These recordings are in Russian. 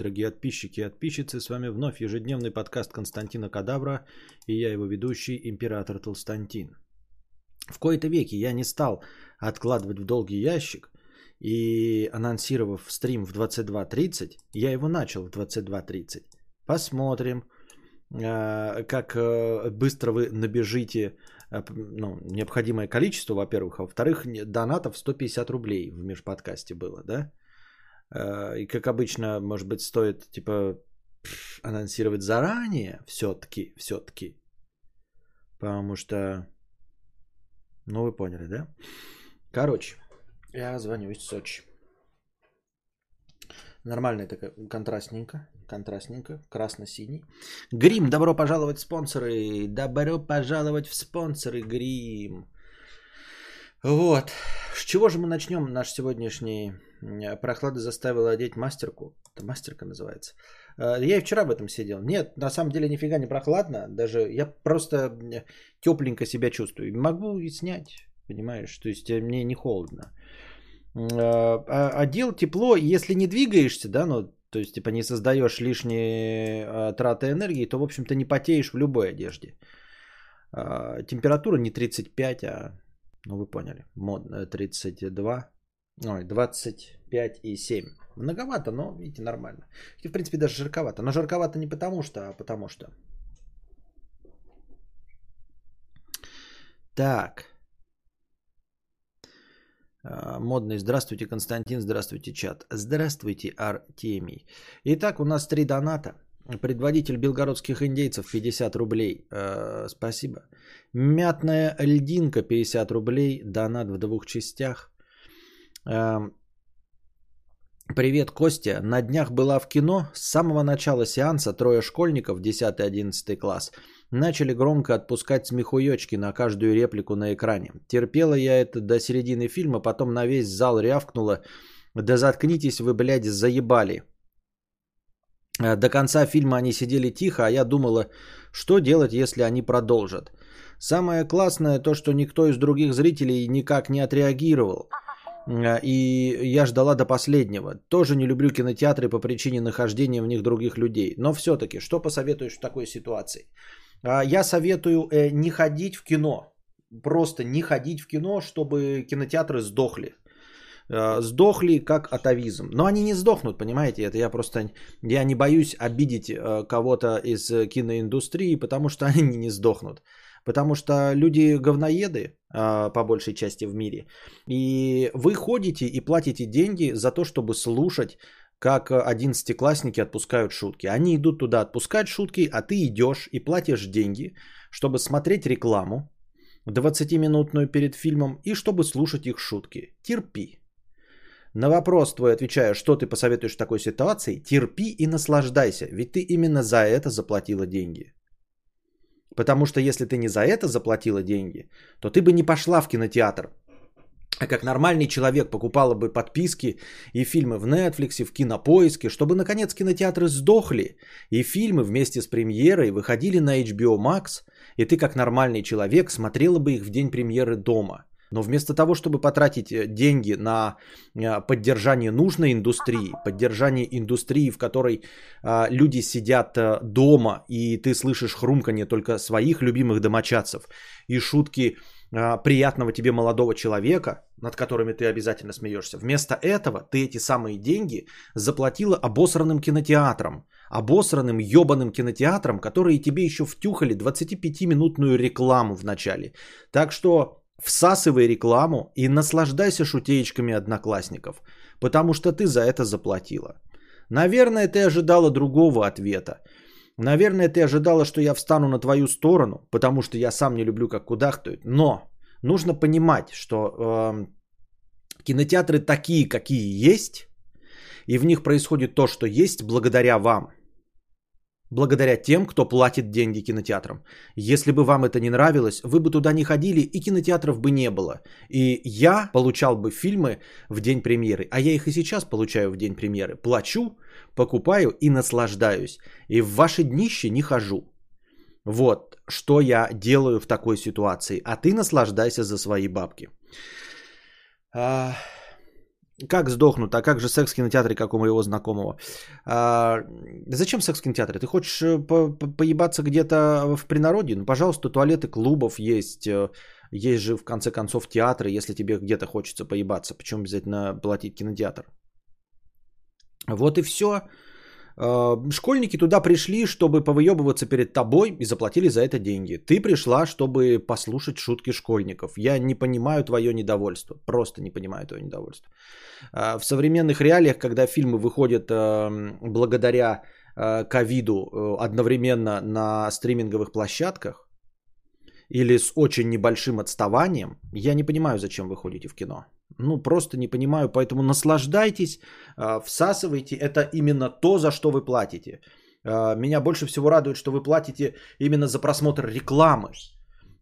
Дорогие подписчики и подписчицы, с вами вновь ежедневный подкаст Константина Кадавра и я его ведущий, император Толстантин. В кои-то веки я не стал откладывать в долгий ящик и анонсировав стрим в 22.30, я его начал в 22.30. Посмотрим, а, как э, быстро вы набежите э, ну, необходимое количество, во-первых, а во-вторых, донатов 150 рублей в межподкасте было, да? Э, и как обычно, может быть, стоит типа анонсировать заранее все-таки, все-таки. Потому что, ну вы поняли, да? Короче, я звоню из Сочи. Нормальная такая, контрастненько, контрастненько, красно-синий. Грим, добро пожаловать в спонсоры, добро пожаловать в спонсоры, Грим. Вот, с чего же мы начнем наш сегодняшний Прохлада заставила одеть мастерку. Это мастерка называется. Э, я и вчера в этом сидел. Нет, на самом деле нифига не прохладно. Даже я просто тепленько себя чувствую. Могу и снять, понимаешь? То есть э, мне не холодно. Э, а, одел тепло, если не двигаешься, да, ну, то есть, типа, не создаешь лишние траты энергии, то, в общем-то, не потеешь в любой одежде. Температура не 35, а, ну, вы поняли, модная 32, Ой, 25 и 7. Многовато, но, видите, нормально. И, в принципе, даже жарковато. Но жарковато не потому что, а потому что. Так. А, модный. Здравствуйте, Константин. Здравствуйте, чат. Здравствуйте, Артемий. Итак, у нас три доната. Предводитель белгородских индейцев 50 рублей. Э, спасибо. Мятная льдинка 50 рублей. Донат в двух частях. Эм, привет, Костя. На днях была в кино. С самого начала сеанса трое школьников 10-11 класс начали громко отпускать смехуёчки на каждую реплику на экране. Терпела я это до середины фильма, потом на весь зал рявкнула. Да заткнитесь вы, блядь, заебали. Э, до конца фильма они сидели тихо, а я думала, что делать, если они продолжат. Самое классное то, что никто из других зрителей никак не отреагировал. А, и я ждала до последнего. Тоже не люблю кинотеатры по причине нахождения в них других людей. Но все-таки, что посоветуешь в такой ситуации? А, я советую э, не ходить в кино. Просто не ходить в кино, чтобы кинотеатры сдохли. А, сдохли как атовизм. Но они не сдохнут, понимаете? Это я просто я не боюсь обидеть э, кого-то из киноиндустрии, потому что они не сдохнут. Потому что люди говноеды, а, по большей части в мире. И вы ходите и платите деньги за то, чтобы слушать, как одиннадцатиклассники отпускают шутки. Они идут туда отпускать шутки, а ты идешь и платишь деньги, чтобы смотреть рекламу 20-минутную перед фильмом и чтобы слушать их шутки. Терпи. На вопрос твой отвечаю, что ты посоветуешь в такой ситуации, терпи и наслаждайся, ведь ты именно за это заплатила деньги. Потому что если ты не за это заплатила деньги, то ты бы не пошла в кинотеатр. А как нормальный человек покупала бы подписки и фильмы в Netflix, в Кинопоиске, чтобы наконец кинотеатры сдохли, и фильмы вместе с премьерой выходили на HBO Max, и ты как нормальный человек смотрела бы их в день премьеры дома – но вместо того, чтобы потратить э, деньги на э, поддержание нужной индустрии, поддержание индустрии, в которой а, люди сидят э, дома, и ты слышишь хрумканье только своих любимых домочадцев и шутки а, приятного тебе молодого человека, над которыми ты обязательно смеешься. Вместо этого ты эти самые деньги заплатила обосранным кинотеатрам, обосранным ебаным кинотеатрам, которые тебе еще втюхали 25-минутную рекламу в начале. Так что всасывай рекламу и наслаждайся шутеечками одноклассников, потому что ты за это заплатила. Наверное, ты ожидала другого ответа. Наверное, ты ожидала, что я встану на твою сторону, потому что я сам не люблю, как кудахтают. Но нужно понимать, что э, кинотеатры такие, какие есть, и в них происходит то, что есть благодаря вам – благодаря тем, кто платит деньги кинотеатрам. Если бы вам это не нравилось, вы бы туда не ходили и кинотеатров бы не было. И я получал бы фильмы в день премьеры, а я их и сейчас получаю в день премьеры. Плачу, покупаю и наслаждаюсь. И в ваши днище не хожу. Вот что я делаю в такой ситуации. А ты наслаждайся за свои бабки. А, как сдохнут, а как же секс в кинотеатре, как у моего знакомого? А, зачем секс в кинотеатре? Ты хочешь э, по по поебаться где-то в принароде? Ну, пожалуйста, туалеты клубов есть, э, есть же в конце концов театры, если тебе где-то хочется поебаться. Почему обязательно платить кинотеатр? Вот и все. А, школьники туда пришли, чтобы повыебываться перед тобой и заплатили за это деньги. Ты пришла, чтобы послушать шутки школьников. Я не понимаю твое недовольство. Просто не понимаю твое недовольство. А, в современных реалиях, когда фильмы выходят а, благодаря ковиду э, одновременно на стриминговых площадках или с очень небольшим отставанием, я не понимаю, зачем вы ходите в кино. Ну, просто не понимаю, поэтому наслаждайтесь, всасывайте. Это именно то, за что вы платите. Меня больше всего радует, что вы платите именно за просмотр рекламы.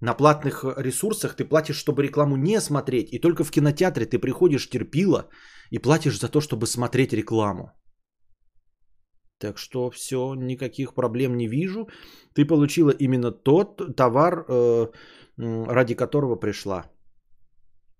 На платных ресурсах ты платишь, чтобы рекламу не смотреть. И только в кинотеатре ты приходишь терпила и платишь за то, чтобы смотреть рекламу. Так что все, никаких проблем не вижу. Ты получила именно тот товар, э, ради которого пришла.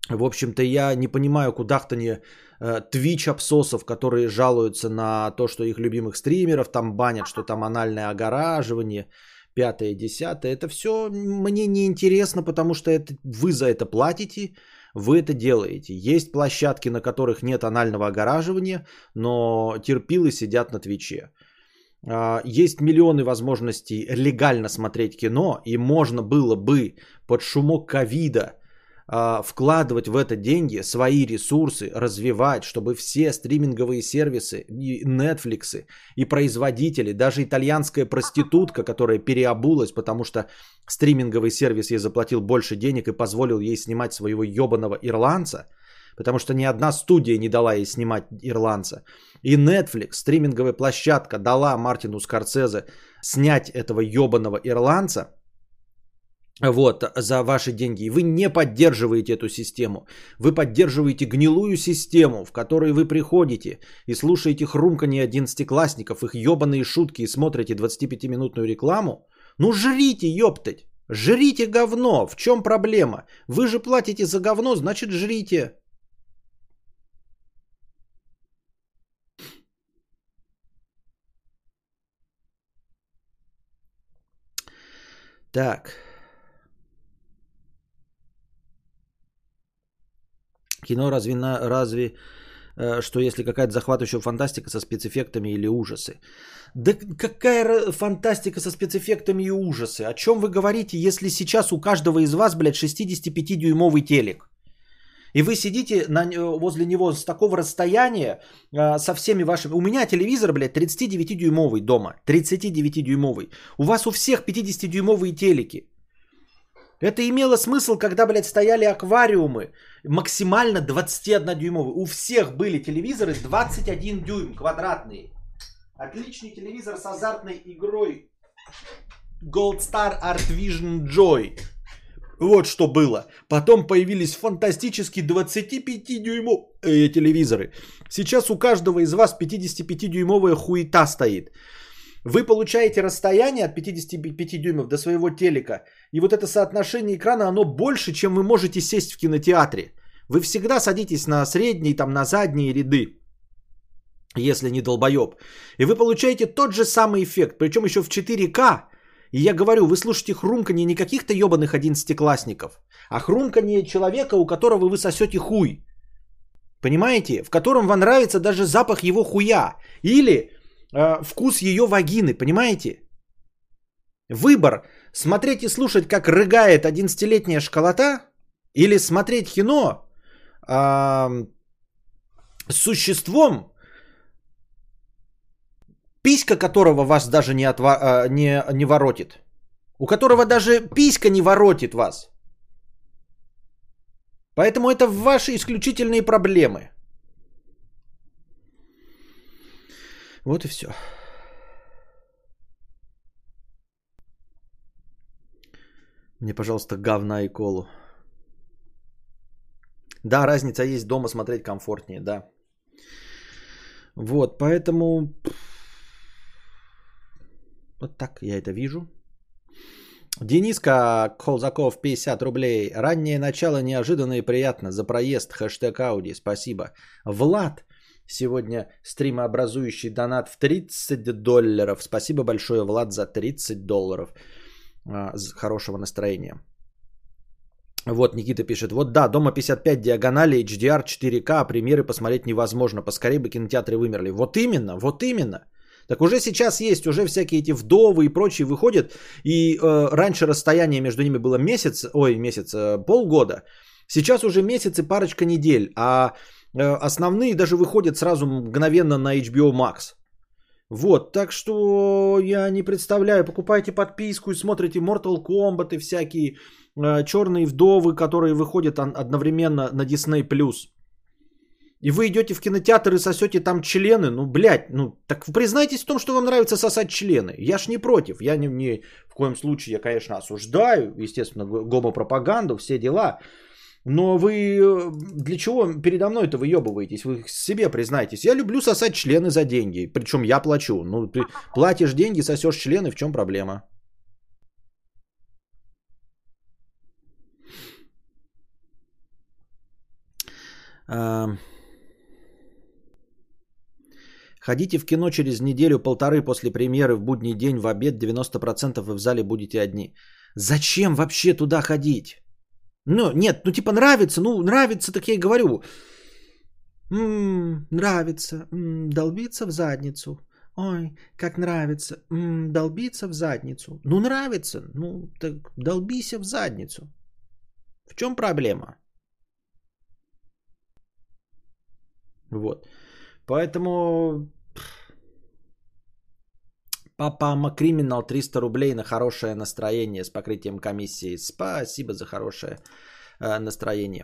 В общем-то, я не понимаю кудахтанье э, твич обсосов, которые жалуются на то, что их любимых стримеров там банят, что там анальное огораживание, пятое, десятое. Это все мне не интересно, потому что это, вы за это платите, вы это делаете. Есть площадки, на которых нет анального огораживания, но терпилы сидят на Твиче. А, есть миллионы возможностей легально смотреть кино, и можно было бы под шумок ковида вкладывать в это деньги, свои ресурсы, развивать, чтобы все стриминговые сервисы, и Netflix, и производители, даже итальянская проститутка, которая переобулась, потому что стриминговый сервис ей заплатил больше денег и позволил ей снимать своего ебаного ирландца, потому что ни одна студия не дала ей снимать ирландца. И Netflix, стриминговая площадка, дала Мартину Скорсезе снять этого ебаного ирландца – вот, за ваши деньги. И вы не поддерживаете эту систему. Вы поддерживаете гнилую систему, в которой вы приходите и слушаете хрумканье одиннадцатиклассников, их ебаные шутки и смотрите 25-минутную рекламу. Ну жрите, ёптать. Жрите говно. В чем проблема? Вы же платите за говно, значит жрите. Так. Кино разве, на, разве э, что если какая-то захватывающая фантастика со спецэффектами или ужасы. Да какая фантастика со спецэффектами и ужасы? О чем вы говорите, если сейчас у каждого из вас, блядь, 65-дюймовый телек? И вы сидите на, э, возле него с такого расстояния э, со всеми вашими... У меня телевизор, блядь, 39-дюймовый дома. 39-дюймовый. У вас у всех 50-дюймовые телеки. Это имело смысл, когда, блядь, стояли аквариумы максимально 21 дюймовые. У всех были телевизоры 21 дюйм квадратные. Отличный телевизор с азартной игрой Gold Star Art Vision Joy. Вот что было. Потом появились фантастические 25-дюймовые э, телевизоры. Сейчас у каждого из вас 55-дюймовая хуета стоит. Вы получаете расстояние от 55 дюймов до своего телека, и вот это соотношение экрана, оно больше, чем вы можете сесть в кинотеатре. Вы всегда садитесь на средние, там, на задние ряды, если не долбоеб. И вы получаете тот же самый эффект, причем еще в 4К. И я говорю, вы слушаете хрумканье не каких-то ебаных одиннадцатиклассников, а хрумканье человека, у которого вы сосете хуй. Понимаете? В котором вам нравится даже запах его хуя. Или э, вкус ее вагины, понимаете? Выбор смотреть и слушать, как рыгает 11-летняя школота, или смотреть кино э, с существом, писька которого вас даже не, отва, э, не, не воротит. У которого даже писька не воротит вас. Поэтому это ваши исключительные проблемы. Вот и все. Мне, пожалуйста, говна и колу. Да, разница есть, дома смотреть комфортнее, да. Вот, поэтому... Вот так я это вижу. Дениска Холзаков, 50 рублей. Раннее начало неожиданно и приятно. За проезд. Хэштег Ауди. Спасибо. Влад. Сегодня стримообразующий донат в 30 долларов. Спасибо большое, Влад, за 30 долларов. А, хорошего настроения. Вот Никита пишет. Вот да, дома 55 диагонали, HDR 4К, а премьеры посмотреть невозможно. Поскорее бы кинотеатры вымерли. Вот именно, вот именно. Так уже сейчас есть, уже всякие эти вдовы и прочие выходят. И э, раньше расстояние между ними было месяц, ой, месяц, э, полгода. Сейчас уже месяц и парочка недель. А основные даже выходят сразу мгновенно на HBO Max. Вот, так что я не представляю, покупайте подписку и смотрите Mortal Kombat и всякие э, черные вдовы, которые выходят одновременно на Disney+. И вы идете в кинотеатр и сосете там члены, ну, блядь, ну, так признайтесь в том, что вам нравится сосать члены. Я ж не против, я не, не в коем случае, я, конечно, осуждаю, естественно, гомопропаганду, все дела. Но вы э, для чего передо мной это выебываетесь? Вы себе признайтесь. Я люблю сосать члены за деньги. Причем я плачу. Ну, ты платишь деньги, сосешь члены, в чем проблема? Ходите в кино через неделю-полторы после премьеры в будний день в обед, 90% вы в зале будете одни. Зачем вообще туда ходить? Ну, нет, ну типа нравится, ну нравится, так я и говорю. М-м, нравится, м-м, долбиться в задницу. Ой, как нравится, м-м, долбиться в задницу. Ну нравится, ну так долбися в задницу. В чем проблема? Вот. Поэтому Папа Криминал 300 рублей на хорошее настроение с покрытием комиссии. Спасибо за хорошее э, настроение.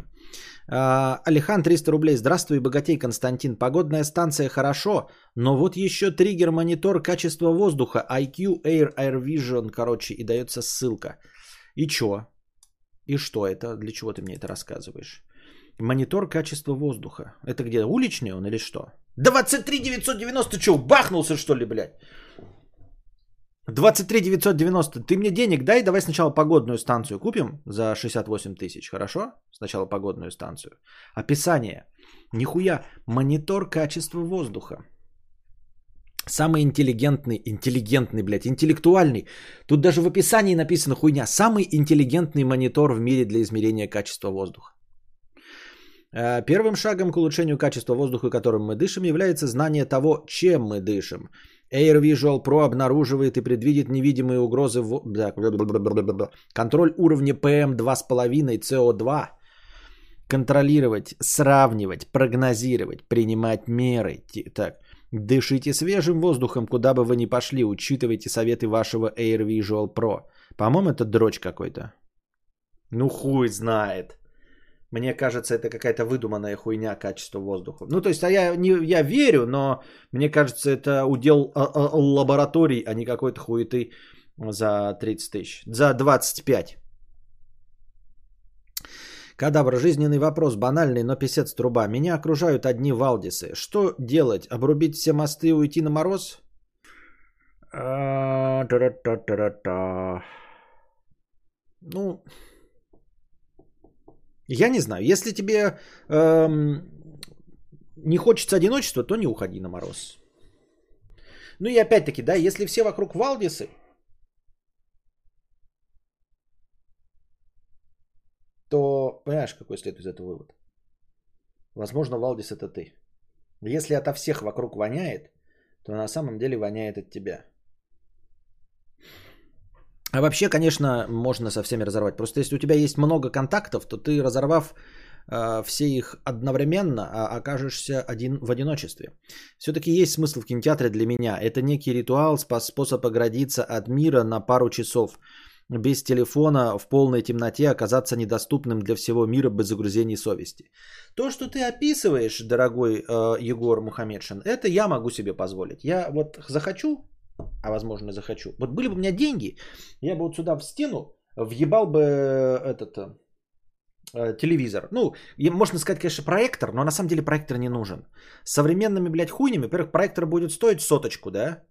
Э, Алихан 300 рублей. Здравствуй, богатей Константин. Погодная станция хорошо, но вот еще триггер монитор качества воздуха IQ Air Air Vision, короче, и дается ссылка. И чё? И что это? Для чего ты мне это рассказываешь? Монитор качества воздуха. Это где? Уличный он или что? 23 990, что, бахнулся что ли, блядь? 23 990. Ты мне денег дай, давай сначала погодную станцию купим за 68 тысяч, хорошо? Сначала погодную станцию. Описание. Нихуя. Монитор качества воздуха. Самый интеллигентный, интеллигентный, блядь, интеллектуальный. Тут даже в описании написано хуйня. Самый интеллигентный монитор в мире для измерения качества воздуха. Э, первым шагом к улучшению качества воздуха, которым мы дышим, является знание того, чем мы дышим. Air Visual Pro обнаруживает и предвидит невидимые угрозы в... Контроль уровня PM 2,5 CO2. Контролировать, сравнивать, прогнозировать, принимать меры. Так, дышите свежим воздухом, куда бы вы ни пошли. Учитывайте советы вашего Air Visual Pro. По-моему, это дрочь какой-то. Ну хуй знает. Мне кажется, это какая-то выдуманная хуйня качества воздуха. Ну, то есть, а я, не, я верю, но мне кажется, это удел а, а, лабораторий, а не какой-то хуеты за 30 тысяч. За 25. Кадабр, жизненный вопрос, банальный, но писец труба. Меня окружают одни валдисы. Что делать? Обрубить все мосты и уйти на мороз? А, ну, я не знаю, если тебе эм, не хочется одиночества, то не уходи на мороз. Ну и опять-таки, да, если все вокруг Валдисы, то понимаешь, какой следует из этого вывод? Возможно, Валдис это ты. Если ото всех вокруг воняет, то на самом деле воняет от тебя. А вообще, конечно, можно со всеми разорвать. Просто если у тебя есть много контактов, то ты, разорвав э, все их одновременно, а окажешься один в одиночестве. Все-таки есть смысл в кинотеатре для меня. Это некий ритуал, способ оградиться от мира на пару часов. Без телефона, в полной темноте, оказаться недоступным для всего мира без загрузений совести. То, что ты описываешь, дорогой э, Егор Мухаммедшин, это я могу себе позволить. Я вот захочу, а возможно захочу. Вот были бы у меня деньги, я бы вот сюда в стену въебал бы этот э, телевизор. Ну, можно сказать, конечно, проектор, но на самом деле проектор не нужен. С современными, блядь, хуйнями, во-первых, проектор будет стоить соточку, да?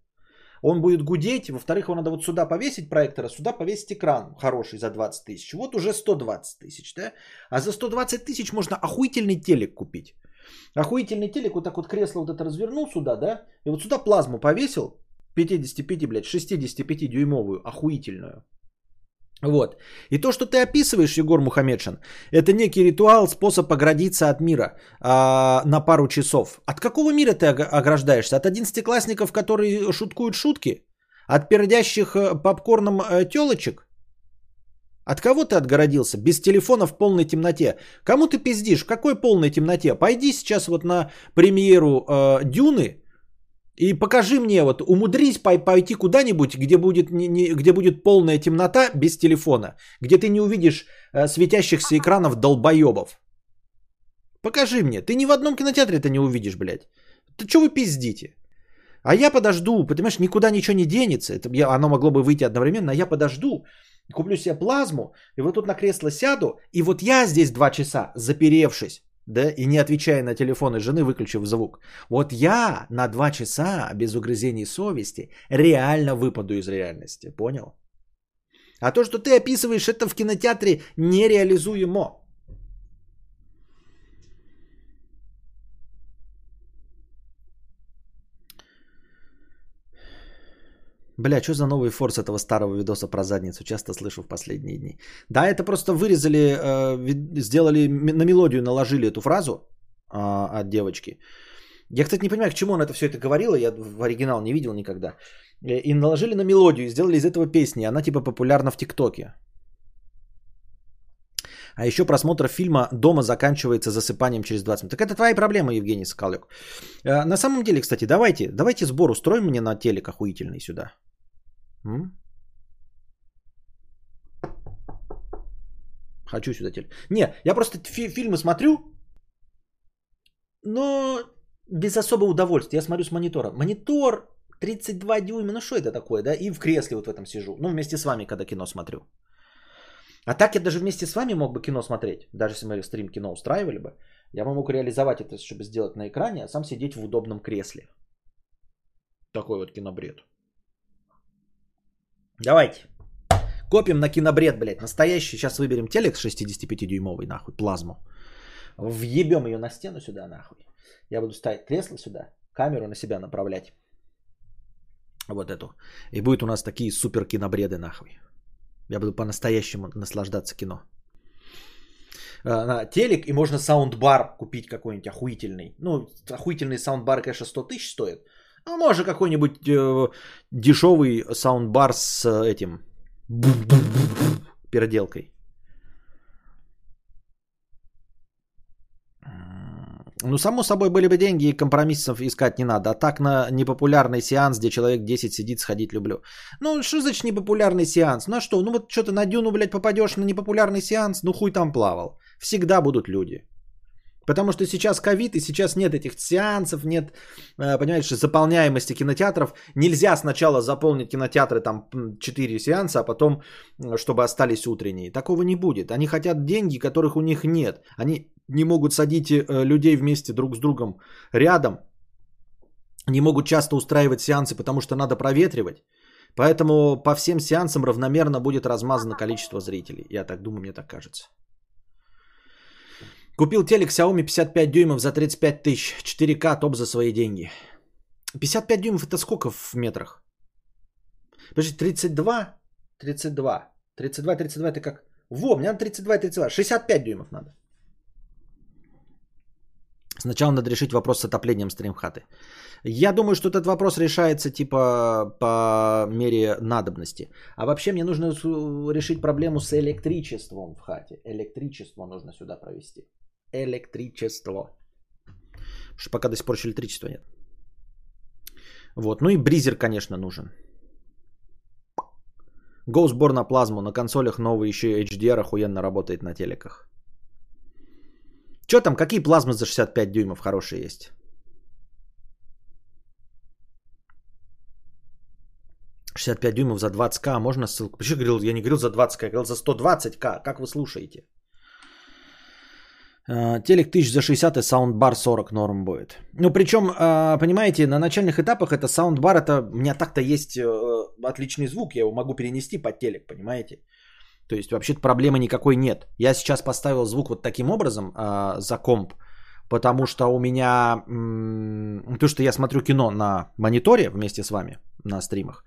он будет гудеть, во-вторых, его надо вот сюда повесить проектора, сюда повесить экран хороший за 20 тысяч. Вот уже 120 тысяч, да? А за 120 тысяч можно охуительный телек купить. Охуительный телек, вот так вот кресло вот это развернул сюда, да? И вот сюда плазму повесил, 55, блядь, 65 дюймовую, охуительную. Вот. И то, что ты описываешь, Егор Мухамедшин, это некий ритуал, способ оградиться от мира а, на пару часов. От какого мира ты ограждаешься? От одиннадцатиклассников, которые шуткуют шутки? От пердящих э, попкорном э, телочек? От кого ты отгородился? Без телефона в полной темноте. Кому ты пиздишь? В какой полной темноте? Пойди сейчас вот на премьеру э, Дюны и покажи мне, вот умудрись пойти куда-нибудь, где будет, не, не, где будет полная темнота без телефона, где ты не увидишь э, светящихся экранов долбоебов. Покажи мне. Ты ни в одном кинотеатре это не увидишь, блядь. Ты что вы пиздите? А я подожду, понимаешь, никуда ничего не денется. Это, я, оно могло бы выйти одновременно, а я подожду, куплю себе плазму, и вот тут на кресло сяду, и вот я здесь два часа, заперевшись, да, и не отвечая на телефоны жены, выключив звук. Вот я на два часа без угрызений совести реально выпаду из реальности, понял? А то, что ты описываешь это в кинотеатре, нереализуемо. Бля, что за новый форс этого старого видоса про задницу? Часто слышу в последние дни. Да, это просто вырезали, э, сделали, на мелодию наложили эту фразу э, от девочки. Я, кстати, не понимаю, к чему она это все это говорила, я в оригинал не видел никогда. Э, и наложили на мелодию, и сделали из этого песни. Она типа популярна в ТикТоке. А еще просмотр фильма дома заканчивается засыпанием через 20 минут. Так это твои проблемы, Евгений Соколюк. Э, на самом деле, кстати, давайте, давайте сбор устроим мне на телек охуительный сюда. М? Хочу сюда телек. Не, я просто фи- фильмы смотрю, но без особого удовольствия. Я смотрю с монитора. Монитор 32 дюйма, ну что это такое, да? И в кресле вот в этом сижу. Ну, вместе с вами, когда кино смотрю. А так я даже вместе с вами мог бы кино смотреть. Даже если мы стрим кино устраивали бы. Я бы мог реализовать это, чтобы сделать на экране, а сам сидеть в удобном кресле. Такой вот кинобред. Давайте. Копим на кинобред, блядь. Настоящий. Сейчас выберем телек 65-дюймовый, нахуй, плазму. Въебем ее на стену сюда, нахуй. Я буду ставить кресло сюда, камеру на себя направлять. Вот эту. И будет у нас такие супер кинобреды, нахуй. Я буду по-настоящему наслаждаться кино. А, на телек и можно саундбар купить какой-нибудь охуительный. Ну, охуительный саундбар, конечно, 100 тысяч стоит. А может какой-нибудь э, дешевый саундбар с этим переделкой. Ну, само собой, были бы деньги, и компромиссов искать не надо. А так на непопулярный сеанс, где человек 10 сидит, сходить люблю. Ну, что значит непопулярный сеанс? Ну, а что? Ну, вот что-то на дюну, блядь, попадешь на непопулярный сеанс, ну, хуй там плавал. Всегда будут люди. Потому что сейчас ковид, и сейчас нет этих сеансов, нет, э, понимаешь, заполняемости кинотеатров. Нельзя сначала заполнить кинотеатры там 4 сеанса, а потом, чтобы остались утренние. Такого не будет. Они хотят деньги, которых у них нет. Они не могут садить э, людей вместе друг с другом рядом. Не могут часто устраивать сеансы, потому что надо проветривать. Поэтому по всем сеансам равномерно будет размазано количество зрителей. Я так думаю, мне так кажется. Купил телек Xiaomi 55 дюймов за 35 тысяч. 4К топ за свои деньги. 55 дюймов это сколько в метрах? Подожди, 32? 32. 32, 32 это как? Во, мне надо 32, 32. 65 дюймов надо. Сначала надо решить вопрос с отоплением стримхаты. Я думаю, что этот вопрос решается типа по мере надобности. А вообще мне нужно решить проблему с электричеством в хате. Электричество нужно сюда провести электричество. Потому что пока до сих пор еще электричества нет. Вот. Ну и бризер, конечно, нужен. Go сбор на плазму. На консолях новый еще и HDR охуенно работает на телеках. Что там, какие плазмы за 65 дюймов хорошие есть? «65 дюймов за 20к, можно ссылку?» Почему говорил, я не говорил за 20к, я говорил за 120к, как вы слушаете? Э, телек тысяч за 60 и саундбар 40 норм будет. Ну, причем, э, понимаете, на начальных этапах это саундбар, это у меня так-то есть э, отличный звук, я его могу перенести под телек, понимаете? То есть вообще-то проблемы никакой нет. Я сейчас поставил звук вот таким образом за комп, потому что у меня, то, что я смотрю кино на мониторе вместе с вами на стримах,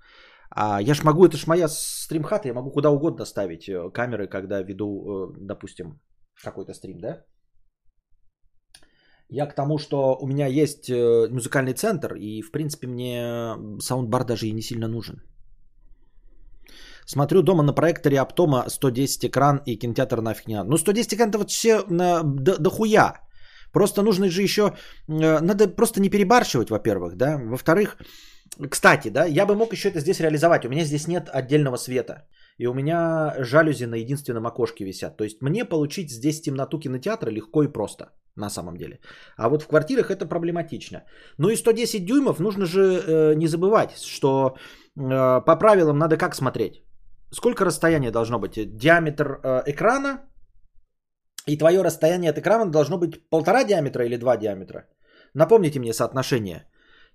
а я ж могу, это ж моя стримхата, я могу куда угодно ставить камеры, когда веду, допустим, какой-то стрим, да? Я к тому, что у меня есть э, музыкальный центр, и, в принципе, мне саундбар даже и не сильно нужен. Смотрю дома на проекторе Аптома 110 экран и кинотеатр нафиг не надо. Ну, 110 экран это вот все на, до, до хуя. Просто нужно же еще... Э, надо просто не перебарщивать, во-первых, да. Во-вторых, кстати, да, я бы мог еще это здесь реализовать. У меня здесь нет отдельного света. И у меня жалюзи на единственном окошке висят. То есть мне получить здесь темноту кинотеатра легко и просто на самом деле. А вот в квартирах это проблематично. Ну и 110 дюймов нужно же э, не забывать, что э, по правилам надо как смотреть. Сколько расстояние должно быть? Диаметр э, экрана и твое расстояние от экрана должно быть полтора диаметра или два диаметра. Напомните мне соотношение.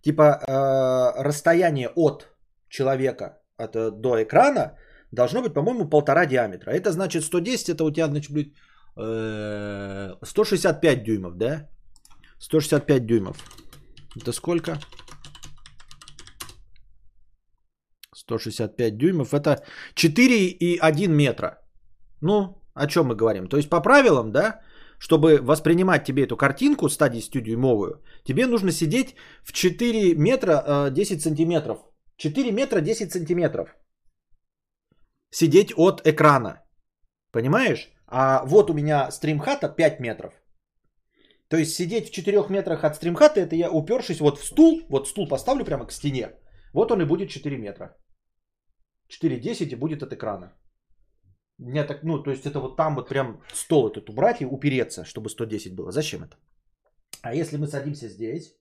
Типа э, расстояние от человека от, э, до экрана должно быть, по-моему, полтора диаметра. Это значит 110, это у тебя, значит, будет 165 э, дюймов, да? 165 дюймов. Это сколько? 165 дюймов. Это 4,1 метра. Ну, о чем мы говорим? То есть по правилам, да, чтобы воспринимать тебе эту картинку 110 дюймовую, тебе нужно сидеть в 4 метра 10 э, сантиметров. 4 метра 10 сантиметров. Сидеть от экрана. Понимаешь? А вот у меня стримхата 5 метров. То есть сидеть в 4 метрах от стримхата, это я упершись вот в стул, вот стул поставлю прямо к стене, вот он и будет 4 метра. 4,10 и будет от экрана. Мне так, ну, то есть это вот там вот прям стол этот убрать и упереться, чтобы 110 было. Зачем это? А если мы садимся здесь,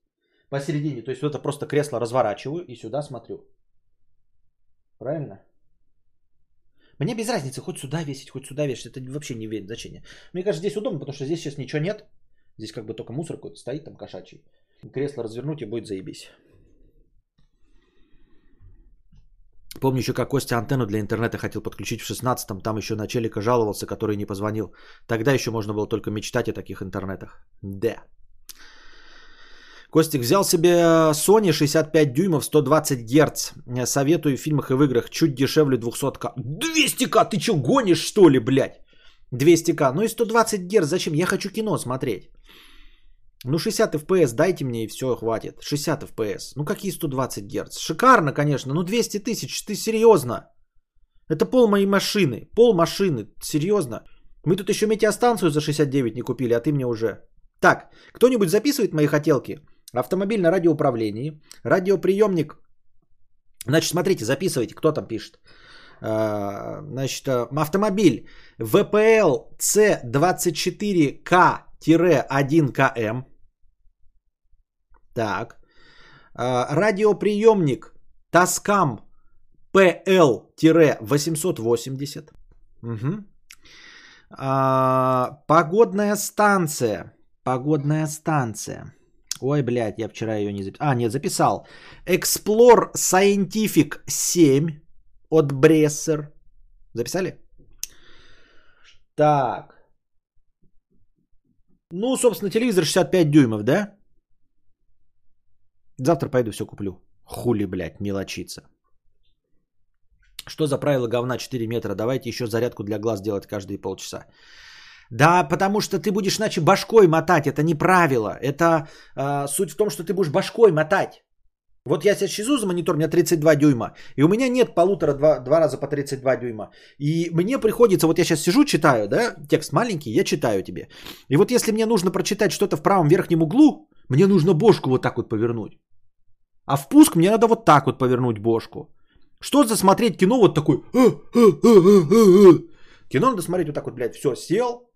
посередине, то есть вот это просто кресло разворачиваю и сюда смотрю. Правильно? Мне без разницы, хоть сюда весить, хоть сюда вешать. Это вообще не имеет значения. Мне кажется, здесь удобно, потому что здесь сейчас ничего нет. Здесь как бы только мусор какой-то стоит там кошачий. Кресло развернуть и будет заебись. Помню еще, как Костя антенну для интернета хотел подключить в 16-м. Там еще начальника жаловался, который не позвонил. Тогда еще можно было только мечтать о таких интернетах. Да. Костик взял себе Sony 65 дюймов, 120 Гц. Советую в фильмах и в играх чуть дешевле 200к. 200к? Ты что, гонишь что ли, блядь? 200к. Ну и 120 Гц. Зачем? Я хочу кино смотреть. Ну 60 FPS дайте мне и все, хватит. 60 FPS. Ну какие 120 Гц? Шикарно, конечно. Ну 200 тысяч, ты серьезно? Это пол моей машины. Пол машины. Серьезно? Мы тут еще метеостанцию за 69 не купили, а ты мне уже... Так, кто-нибудь записывает мои хотелки? Автомобиль на радиоуправлении, радиоприемник. Значит, смотрите, записывайте, кто там пишет. А, значит, а, автомобиль VPL C24K-1KM. Так. А, радиоприемник Tascam PL-880. Угу. Погодная станция. Погодная станция. Ой, блядь, я вчера ее не записал. А, нет, записал. Explore Scientific 7 от Брессер. Записали? Так. Ну, собственно, телевизор 65 дюймов, да? Завтра пойду все куплю. Хули, блядь, мелочиться. Что за правило говна 4 метра? Давайте еще зарядку для глаз делать каждые полчаса. Да, потому что ты будешь иначе башкой мотать. Это не правило. Это э, суть в том, что ты будешь башкой мотать. Вот я сейчас сижу за монитор, у меня 32 дюйма, и у меня нет полутора, два, два раза по 32 дюйма. И мне приходится, вот я сейчас сижу, читаю, да, текст маленький, я читаю тебе. И вот если мне нужно прочитать что-то в правом верхнем углу, мне нужно бошку вот так вот повернуть. А впуск мне надо вот так вот повернуть бошку. Что за смотреть кино вот такой? Кино надо смотреть вот так вот, блядь, все, сел,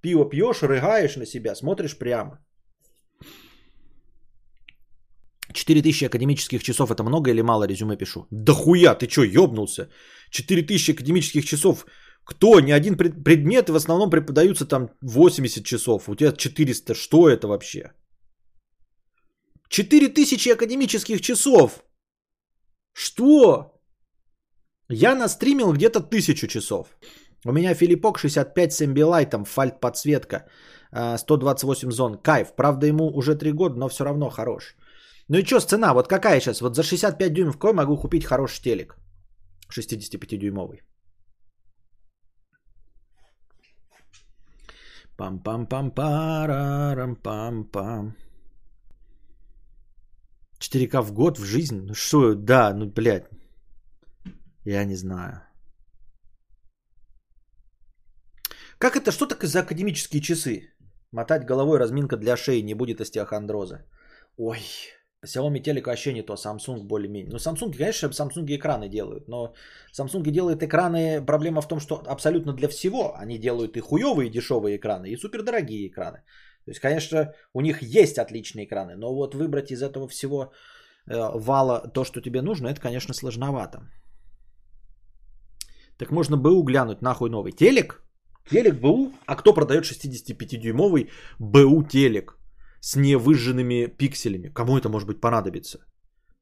Пиво пьешь, рыгаешь на себя, смотришь прямо. 4000 академических часов это много или мало, резюме пишу. Да хуя, ты что, ёбнулся? 4000 академических часов, Кто? Ни один пред- предмет в основном преподаются там 80 часов. У тебя 400. Что это вообще? 4000 академических часов. Что? Я настримил где-то 1000 часов. У меня Филиппок 65 с амбилайтом, фальт подсветка, 128 зон. Кайф. Правда, ему уже 3 года, но все равно хорош. Ну и что, цена? Вот какая сейчас? Вот за 65 дюймов какой могу купить хороший телек? 65-дюймовый. Пам-пам-пам-парам-пам-пам. 4К в год в жизнь? Ну что, да, ну, блядь. Я не знаю. Как это, что такое за академические часы? Мотать головой разминка для шеи, не будет остеохондроза. Ой, Xiaomi телек вообще не то, Samsung более-менее. Ну, Samsung, конечно, Samsung экраны делают, но Samsung делают экраны, проблема в том, что абсолютно для всего. Они делают и хуевые дешевые экраны, и супердорогие экраны. То есть, конечно, у них есть отличные экраны, но вот выбрать из этого всего э, вала то, что тебе нужно, это, конечно, сложновато. Так можно БУ глянуть, нахуй новый. Телек? Телек БУ? А кто продает 65-дюймовый БУ телек? с невыжженными пикселями. Кому это может быть понадобится?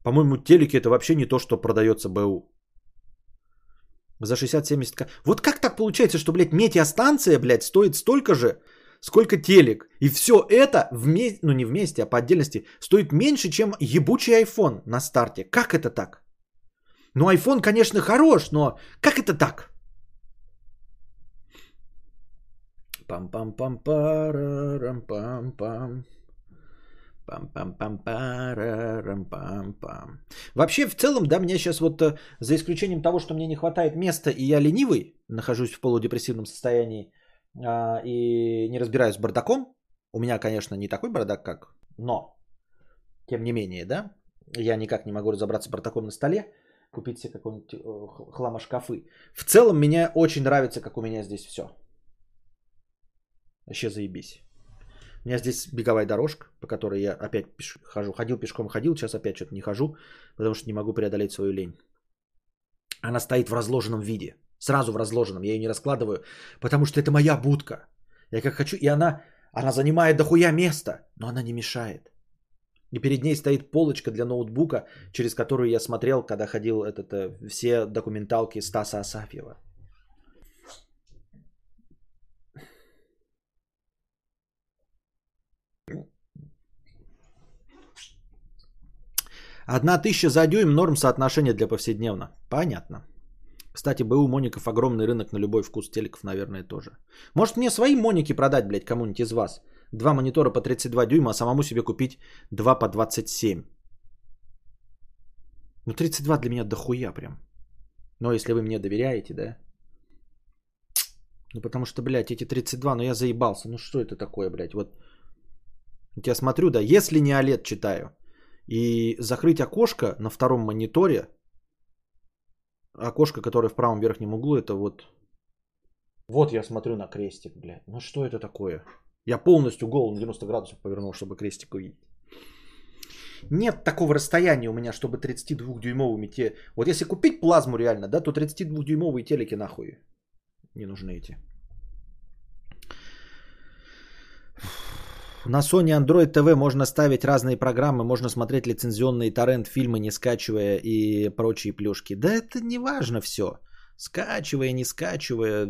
По-моему, телеки это вообще не то, что продается БУ. За 60-70к. Вот как так получается, что, блядь, метеостанция, блядь, стоит столько же, сколько телек. И все это вместе, ну не вместе, а по отдельности, стоит меньше, чем ебучий iPhone на старте. Как это так? Ну, iPhone, конечно, хорош, но как это так? Пам-пам-пам-парам-пам-пам. Пам-пам-пам-парам-пам-пам. Вообще, в целом, да, мне сейчас вот, э, за исключением того, что мне не хватает места, и я ленивый, нахожусь в полудепрессивном состоянии, а, и не разбираюсь с бардаком, у меня, конечно, не такой бардак, как, но, тем не менее, да, я никак не могу разобраться с бардаком на столе, купить себе какой-нибудь э, хламошкафы. В целом, мне очень нравится, как у меня здесь все. Вообще заебись. У меня здесь беговая дорожка, по которой я опять пеш... хожу. Ходил пешком, ходил, сейчас опять что-то не хожу, потому что не могу преодолеть свою лень. Она стоит в разложенном виде. Сразу в разложенном. Я ее не раскладываю, потому что это моя будка. Я как хочу. И она, она занимает дохуя места, но она не мешает. И перед ней стоит полочка для ноутбука, через которую я смотрел, когда ходил этот, э, все документалки Стаса Асафьева. Одна тысяча за дюйм норм соотношение для повседневно. Понятно. Кстати, БУ Моников огромный рынок на любой вкус телеков, наверное, тоже. Может мне свои Моники продать, блядь, кому-нибудь из вас? Два монитора по 32 дюйма, а самому себе купить два по 27. Ну 32 для меня дохуя прям. Но если вы мне доверяете, да? Ну потому что, блядь, эти 32, ну я заебался. Ну что это такое, блядь? Вот я смотрю, да, если не OLED читаю, и закрыть окошко на втором мониторе, окошко, которое в правом верхнем углу, это вот... Вот я смотрю на крестик, блядь. Ну что это такое? Я полностью голову на 90 градусов повернул, чтобы крестик увидеть. Нет такого расстояния у меня, чтобы 32-дюймовыми те... Вот если купить плазму реально, да, то 32-дюймовые телеки нахуй не нужны эти. На Sony Android TV можно ставить разные программы, можно смотреть лицензионные торрент фильмы, не скачивая и прочие плюшки. Да это не важно все. Скачивая, не скачивая.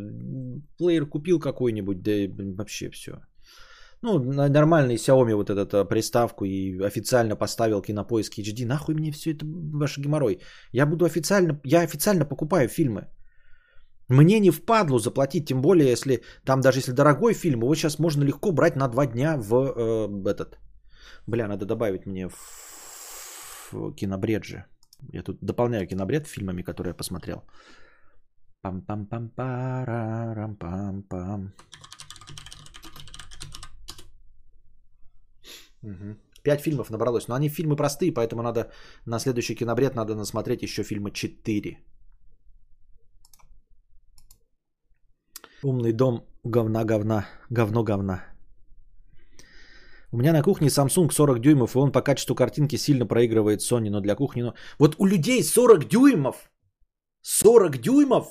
Плеер купил какой-нибудь, да вообще все. Ну, нормальный Xiaomi вот эту приставку и официально поставил Кинопоиск HD. Нахуй мне все это ваш геморрой. Я буду официально, я официально покупаю фильмы. Мне не впадлу заплатить, тем более, если там даже если дорогой фильм, его сейчас можно легко брать на два дня в э, этот. Бля, надо добавить мне в, в кинобред Я тут дополняю кинобред фильмами, которые я посмотрел. Пам-пам-пам-парам-пам-пам. Угу. Пять фильмов набралось. Но они фильмы простые, поэтому надо на следующий кинобред надо насмотреть еще фильма 4. Умный дом говна говна. Говно говна. У меня на кухне Samsung 40 дюймов, и он по качеству картинки сильно проигрывает Sony, но для кухни... Ну... Вот у людей 40 дюймов! 40 дюймов!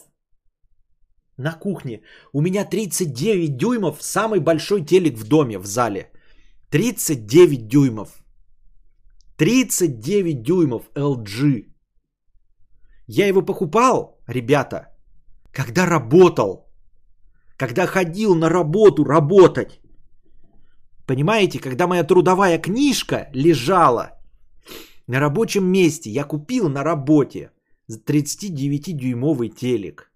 на кухне. У меня 39 дюймов, самый большой телек в доме, в зале. 39 дюймов. 39 дюймов LG. Я его покупал, ребята, когда работал. Когда ходил на работу работать. Понимаете, когда моя трудовая книжка лежала на рабочем месте, я купил на работе 39-дюймовый телек.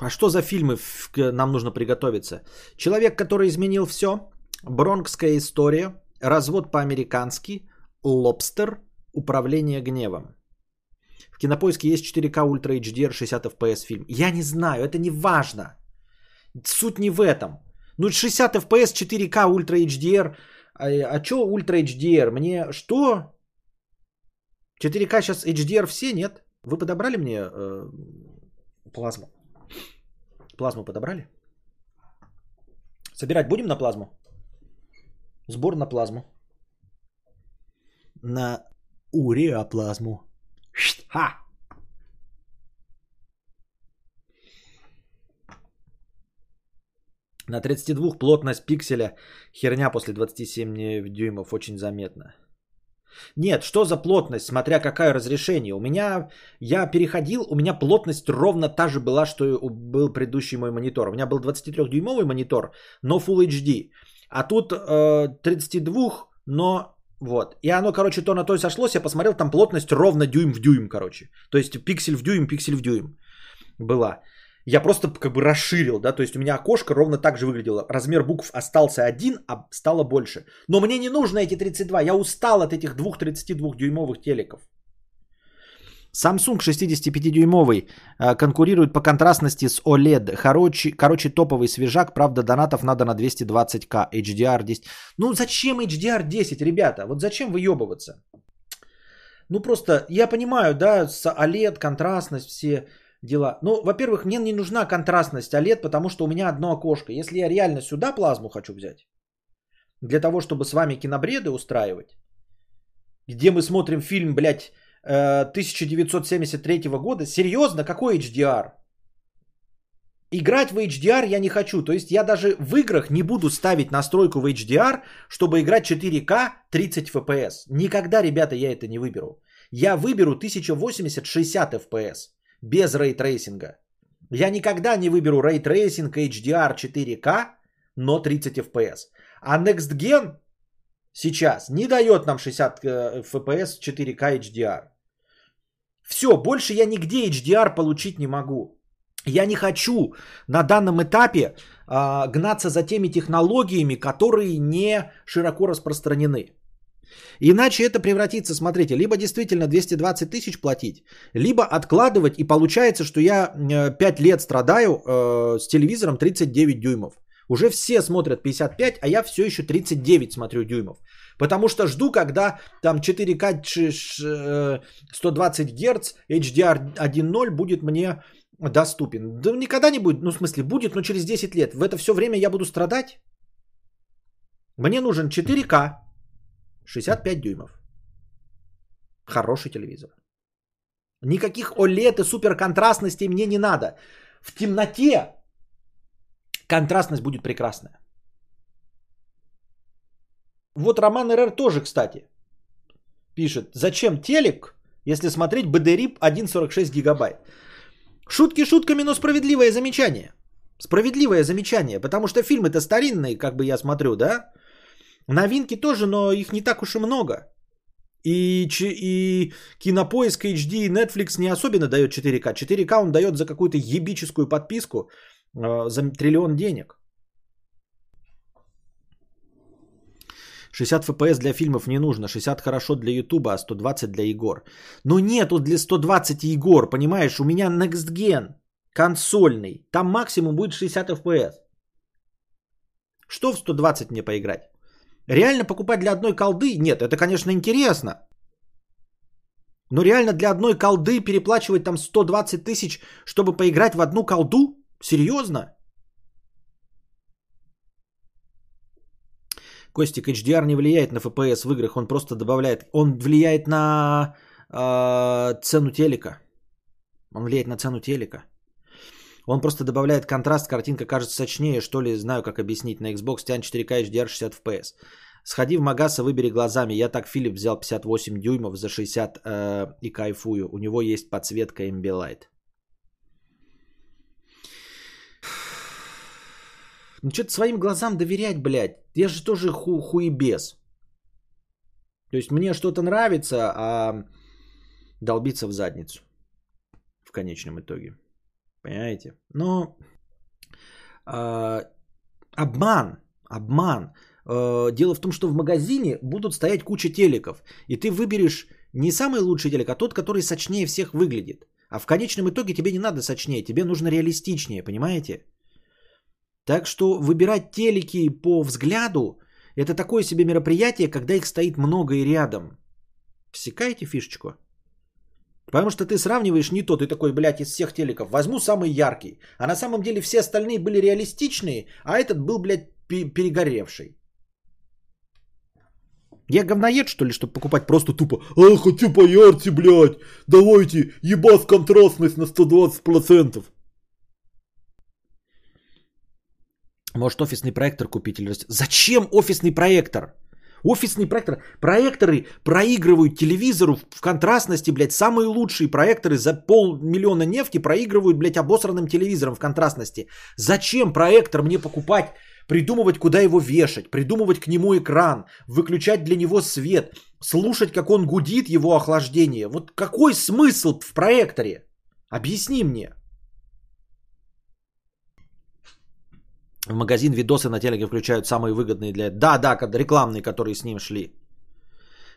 А что за фильмы нам нужно приготовиться? Человек, который изменил все. Бронкская история. Развод по-американски. Лобстер. Управление гневом. Кинопоиске есть 4К Ultra HDR 60 FPS фильм. Я не знаю, это не важно. Суть не в этом. Ну 60 FPS 4К Ultra HDR. А, а что Ultra HDR? Мне что? 4К сейчас HDR все, нет? Вы подобрали мне э, плазму? Плазму подобрали? Собирать будем на плазму? Сбор на плазму. На уреоплазму. Ха! На 32 плотность пикселя херня после 27 дюймов очень заметна. Нет, что за плотность, смотря какое разрешение. У меня, я переходил, у меня плотность ровно та же была, что и был предыдущий мой монитор. У меня был 23-дюймовый монитор, но Full HD. А тут э, 32, но вот. И оно, короче, то на то и сошлось. Я посмотрел, там плотность ровно дюйм в дюйм, короче. То есть пиксель в дюйм, пиксель в дюйм была. Я просто как бы расширил, да, то есть у меня окошко ровно так же выглядело. Размер букв остался один, а стало больше. Но мне не нужно эти 32, я устал от этих двух 32-дюймовых телеков. Samsung 65-дюймовый э, конкурирует по контрастности с OLED. Короче, короче, топовый свежак, правда, донатов надо на 220к, HDR10. Ну зачем HDR10, ребята? Вот зачем выебываться? Ну просто, я понимаю, да, с OLED, контрастность, все дела. Ну, во-первых, мне не нужна контрастность OLED, потому что у меня одно окошко. Если я реально сюда плазму хочу взять, для того, чтобы с вами кинобреды устраивать, где мы смотрим фильм, блядь, 1973 э, года. Серьезно, какой HDR? Играть в HDR я не хочу. То есть я даже в играх не буду ставить настройку в HDR, чтобы играть 4К 30 FPS. Никогда, ребята, я это не выберу. Я выберу 1080-60 FPS без рейтрейсинга. Я никогда не выберу рейтрейсинг HDR 4К, но 30 FPS. А Next Gen сейчас не дает нам 60 FPS 4К HDR. Все, больше я нигде HDR получить не могу. Я не хочу на данном этапе а, гнаться за теми технологиями, которые не широко распространены. Иначе это превратится, смотрите, либо действительно 220 тысяч платить, либо откладывать, и получается, что я 5 э, лет страдаю э, с телевизором 39 дюймов. Уже все смотрят 55, а я все еще 39 смотрю дюймов. Потому что жду, когда там 4К 120 Гц HDR 1.0 будет мне доступен. Да никогда не будет, ну в смысле будет, но через 10 лет. В это все время я буду страдать. Мне нужен 4К 65 дюймов. Хороший телевизор. Никаких OLED и суперконтрастностей мне не надо. В темноте контрастность будет прекрасная. Вот Роман РР тоже, кстати, пишет, зачем телек, если смотреть BD-RIP 1.46 гигабайт? Шутки шутками, но справедливое замечание. Справедливое замечание, потому что фильмы-то старинные, как бы я смотрю, да? Новинки тоже, но их не так уж и много. И, и Кинопоиск HD и Netflix не особенно дает 4К. 4К он дает за какую-то ебическую подписку э, за триллион денег. 60 FPS для фильмов не нужно, 60 хорошо для Ютуба, а 120 для игр. Но нету для 120 игр, понимаешь, у меня Next Gen консольный, там максимум будет 60 FPS. Что в 120 мне поиграть? Реально покупать для одной колды? Нет, это, конечно, интересно. Но реально для одной колды переплачивать там 120 тысяч, чтобы поиграть в одну колду? Серьезно? Костик, HDR не влияет на FPS в играх, он просто добавляет... Он влияет на э, цену телека. Он влияет на цену телека. Он просто добавляет контраст, картинка кажется сочнее, что ли, знаю, как объяснить. На Xbox тянет 4К HDR 60 FPS. Сходи в Магаса, выбери глазами. Я так Филипп взял 58 дюймов за 60 э, и кайфую. У него есть подсветка Ambilight. Ну что-то своим глазам доверять, блядь. Я же тоже ху хуебес. То есть мне что-то нравится, а долбиться в задницу. В конечном итоге. Понимаете? Но э, обман, обман. Э, дело в том, что в магазине будут стоять куча телеков. И ты выберешь не самый лучший телек, а тот, который сочнее всех выглядит. А в конечном итоге тебе не надо сочнее, тебе нужно реалистичнее, понимаете? Так что выбирать телеки по взгляду – это такое себе мероприятие, когда их стоит много и рядом. Всекаете фишечку? Потому что ты сравниваешь не то, ты такой, блядь, из всех телеков возьму самый яркий. А на самом деле все остальные были реалистичные, а этот был, блядь, перегоревший. Я говноед, что ли, чтобы покупать просто тупо «А, хочу поярче, блядь! Давайте, ебас контрастность на 120%!» Может офисный проектор купить или... Зачем офисный проектор? Офисный проектор. Проекторы проигрывают телевизору в контрастности, блядь. Самые лучшие проекторы за полмиллиона нефти проигрывают, блядь, обосранным телевизором в контрастности. Зачем проектор мне покупать, придумывать, куда его вешать, придумывать к нему экран, выключать для него свет, слушать, как он гудит, его охлаждение. Вот какой смысл в проекторе? Объясни мне. В магазин видосы на телеке включают самые выгодные для... Да, да, рекламные, которые с ним шли.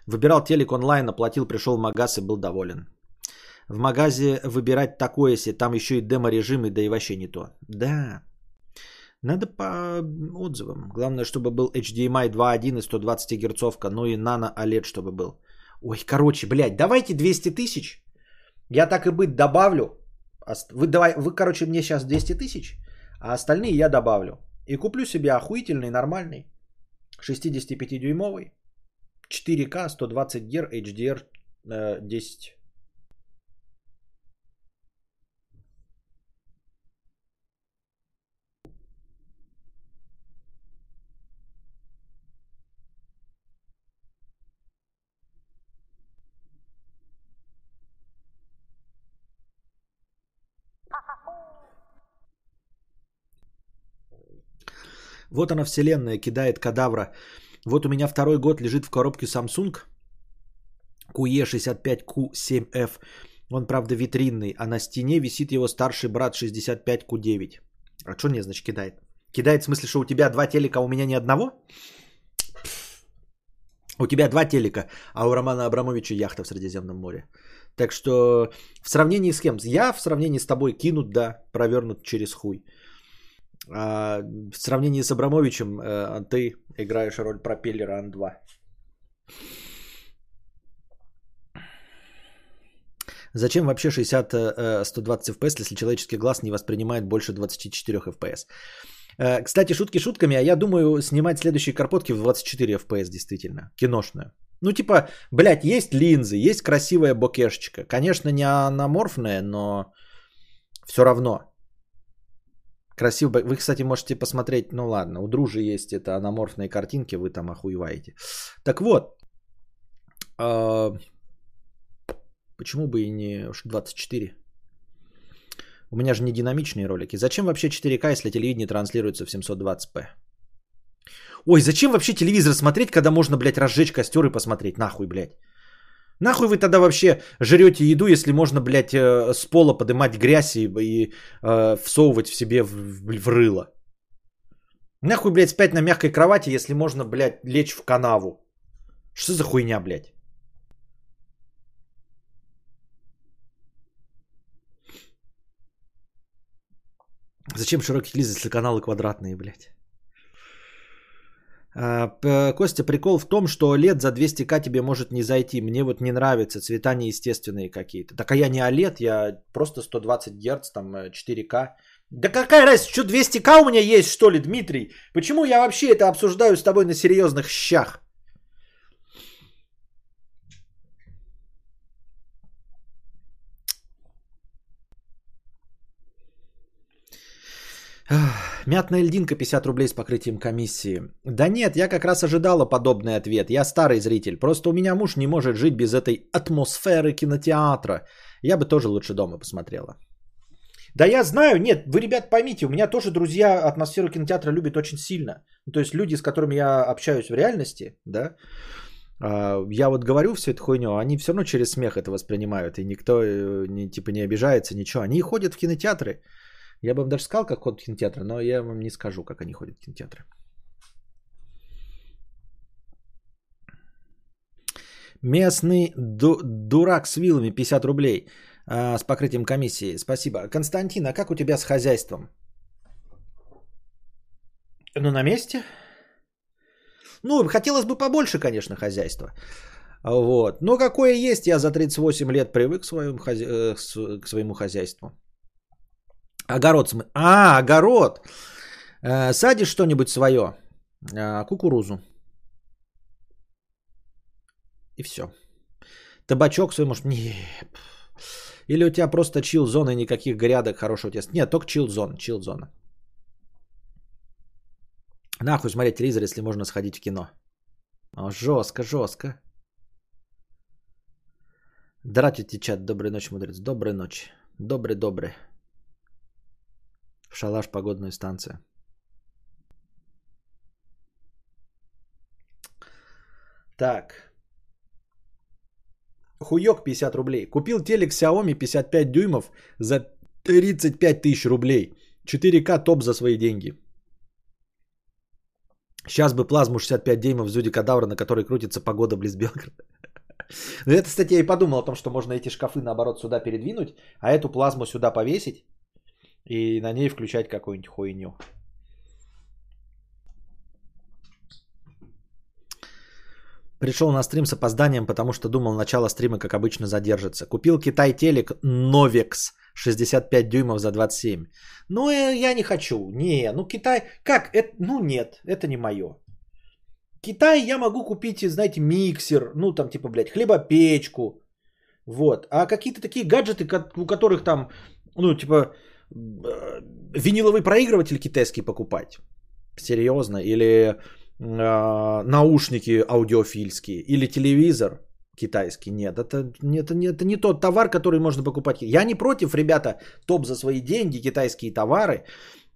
Выбирал телек онлайн, оплатил, пришел в магаз и был доволен. В магазе выбирать такое, если там еще и демо-режим, и да и вообще не то. Да. Надо по отзывам. Главное, чтобы был HDMI 2.1 и 120 герцовка, ну и Nano OLED, чтобы был. Ой, короче, блядь, давайте 200 тысяч. Я так и быть добавлю. Вы, давай, вы, короче, мне сейчас 200 тысяч. А остальные я добавлю. И куплю себе охуительный, нормальный, 65-дюймовый, 4К, 120 Гц, HDR э, 10. Вот она вселенная кидает кадавра. Вот у меня второй год лежит в коробке Samsung QE65Q7F. Он, правда, витринный, а на стене висит его старший брат 65Q9. А что не, значит, кидает? Кидает в смысле, что у тебя два телека, а у меня ни одного? У тебя два телека, а у Романа Абрамовича яхта в Средиземном море. Так что в сравнении с кем? Я в сравнении с тобой кинут, да, провернут через хуй. А, в сравнении с Абрамовичем э, ты играешь роль пропеллера Ан-2. Зачем вообще 60-120 FPS, если человеческий глаз не воспринимает больше 24 FPS? Э, кстати, шутки шутками, а я думаю снимать следующие карпотки в 24 FPS действительно, киношную. Ну типа, блядь, есть линзы, есть красивая бокешечка. Конечно, не аноморфная, но все равно. Красиво. Вы, кстати, можете посмотреть, ну ладно, у дружи есть это аноморфные картинки, вы там охуеваете. Так вот, э, почему бы и не 24? У меня же не динамичные ролики. Зачем вообще 4К, если телевидение транслируется в 720p? Ой, зачем вообще телевизор смотреть, когда можно, блядь, разжечь костер и посмотреть? Нахуй, блядь. Нахуй вы тогда вообще жрете еду, если можно, блядь, э, с пола поднимать грязь и, и э, всовывать в себе в, в, в рыло? Нахуй, блядь, спать на мягкой кровати, если можно, блядь, лечь в канаву? Что за хуйня, блядь? Зачем широкие лизы, если каналы квадратные, блядь? А, Костя, прикол в том, что OLED за 200к тебе может не зайти. Мне вот не нравится, цвета неестественные какие-то. Так а я не OLED, я просто 120 Гц, там 4К. Да какая разница, что 200к у меня есть, что ли, Дмитрий? Почему я вообще это обсуждаю с тобой на серьезных щах? Мятная льдинка 50 рублей с покрытием комиссии. Да нет, я как раз ожидала подобный ответ. Я старый зритель. Просто у меня муж не может жить без этой атмосферы кинотеатра. Я бы тоже лучше дома посмотрела. Да я знаю, нет, вы, ребят, поймите, у меня тоже друзья атмосферу кинотеатра любят очень сильно. То есть люди, с которыми я общаюсь в реальности, да, а, я вот говорю всю эту хуйню, они все равно через смех это воспринимают, и никто э, не, типа не обижается, ничего. Они ходят в кинотеатры. Я бы вам даже сказал, как ходят в кинотеатры, но я вам не скажу, как они ходят в кинотеатры. Местный ду- дурак с вилами 50 рублей а, с покрытием комиссии. Спасибо. Константин, а как у тебя с хозяйством? Ну, на месте. Ну, хотелось бы побольше, конечно, хозяйства. Вот. Но какое есть, я за 38 лет привык к своему. Э, к своему хозяйству. Огород. А, огород. Э, садишь что-нибудь свое? Э, кукурузу. И все. Табачок свой, может, не. Или у тебя просто чил зона никаких грядок хорошего теста. Нет, только чил зона, чил зона. Нахуй смотреть телевизор, если можно сходить в кино. Жестко, жестко. Здравствуйте, чат. Доброй ночи, мудрец. Доброй ночи. Добрый, добрый. Шалаш погодная станция. Так. Хуёк 50 рублей. Купил телек Xiaomi 55 дюймов за 35 тысяч рублей. 4К топ за свои деньги. Сейчас бы плазму 65 дюймов Зуди Кадавра, на которой крутится погода близ Белгорода. Ну это, кстати, я и подумал о том, что можно эти шкафы наоборот сюда передвинуть, а эту плазму сюда повесить и на ней включать какую-нибудь хуйню. Пришел на стрим с опозданием, потому что думал, начало стрима, как обычно, задержится. Купил Китай телек Novix 65 дюймов за 27. Ну, э, я не хочу. Не, ну Китай... Как? Это... Ну, нет, это не мое. Китай я могу купить, знаете, миксер, ну, там, типа, блядь, хлебопечку. Вот. А какие-то такие гаджеты, у которых там, ну, типа, виниловый проигрыватель китайский покупать. Серьезно. Или э, наушники аудиофильские или телевизор китайский. Нет, это, это, это не тот товар, который можно покупать. Я не против, ребята, топ за свои деньги, китайские товары.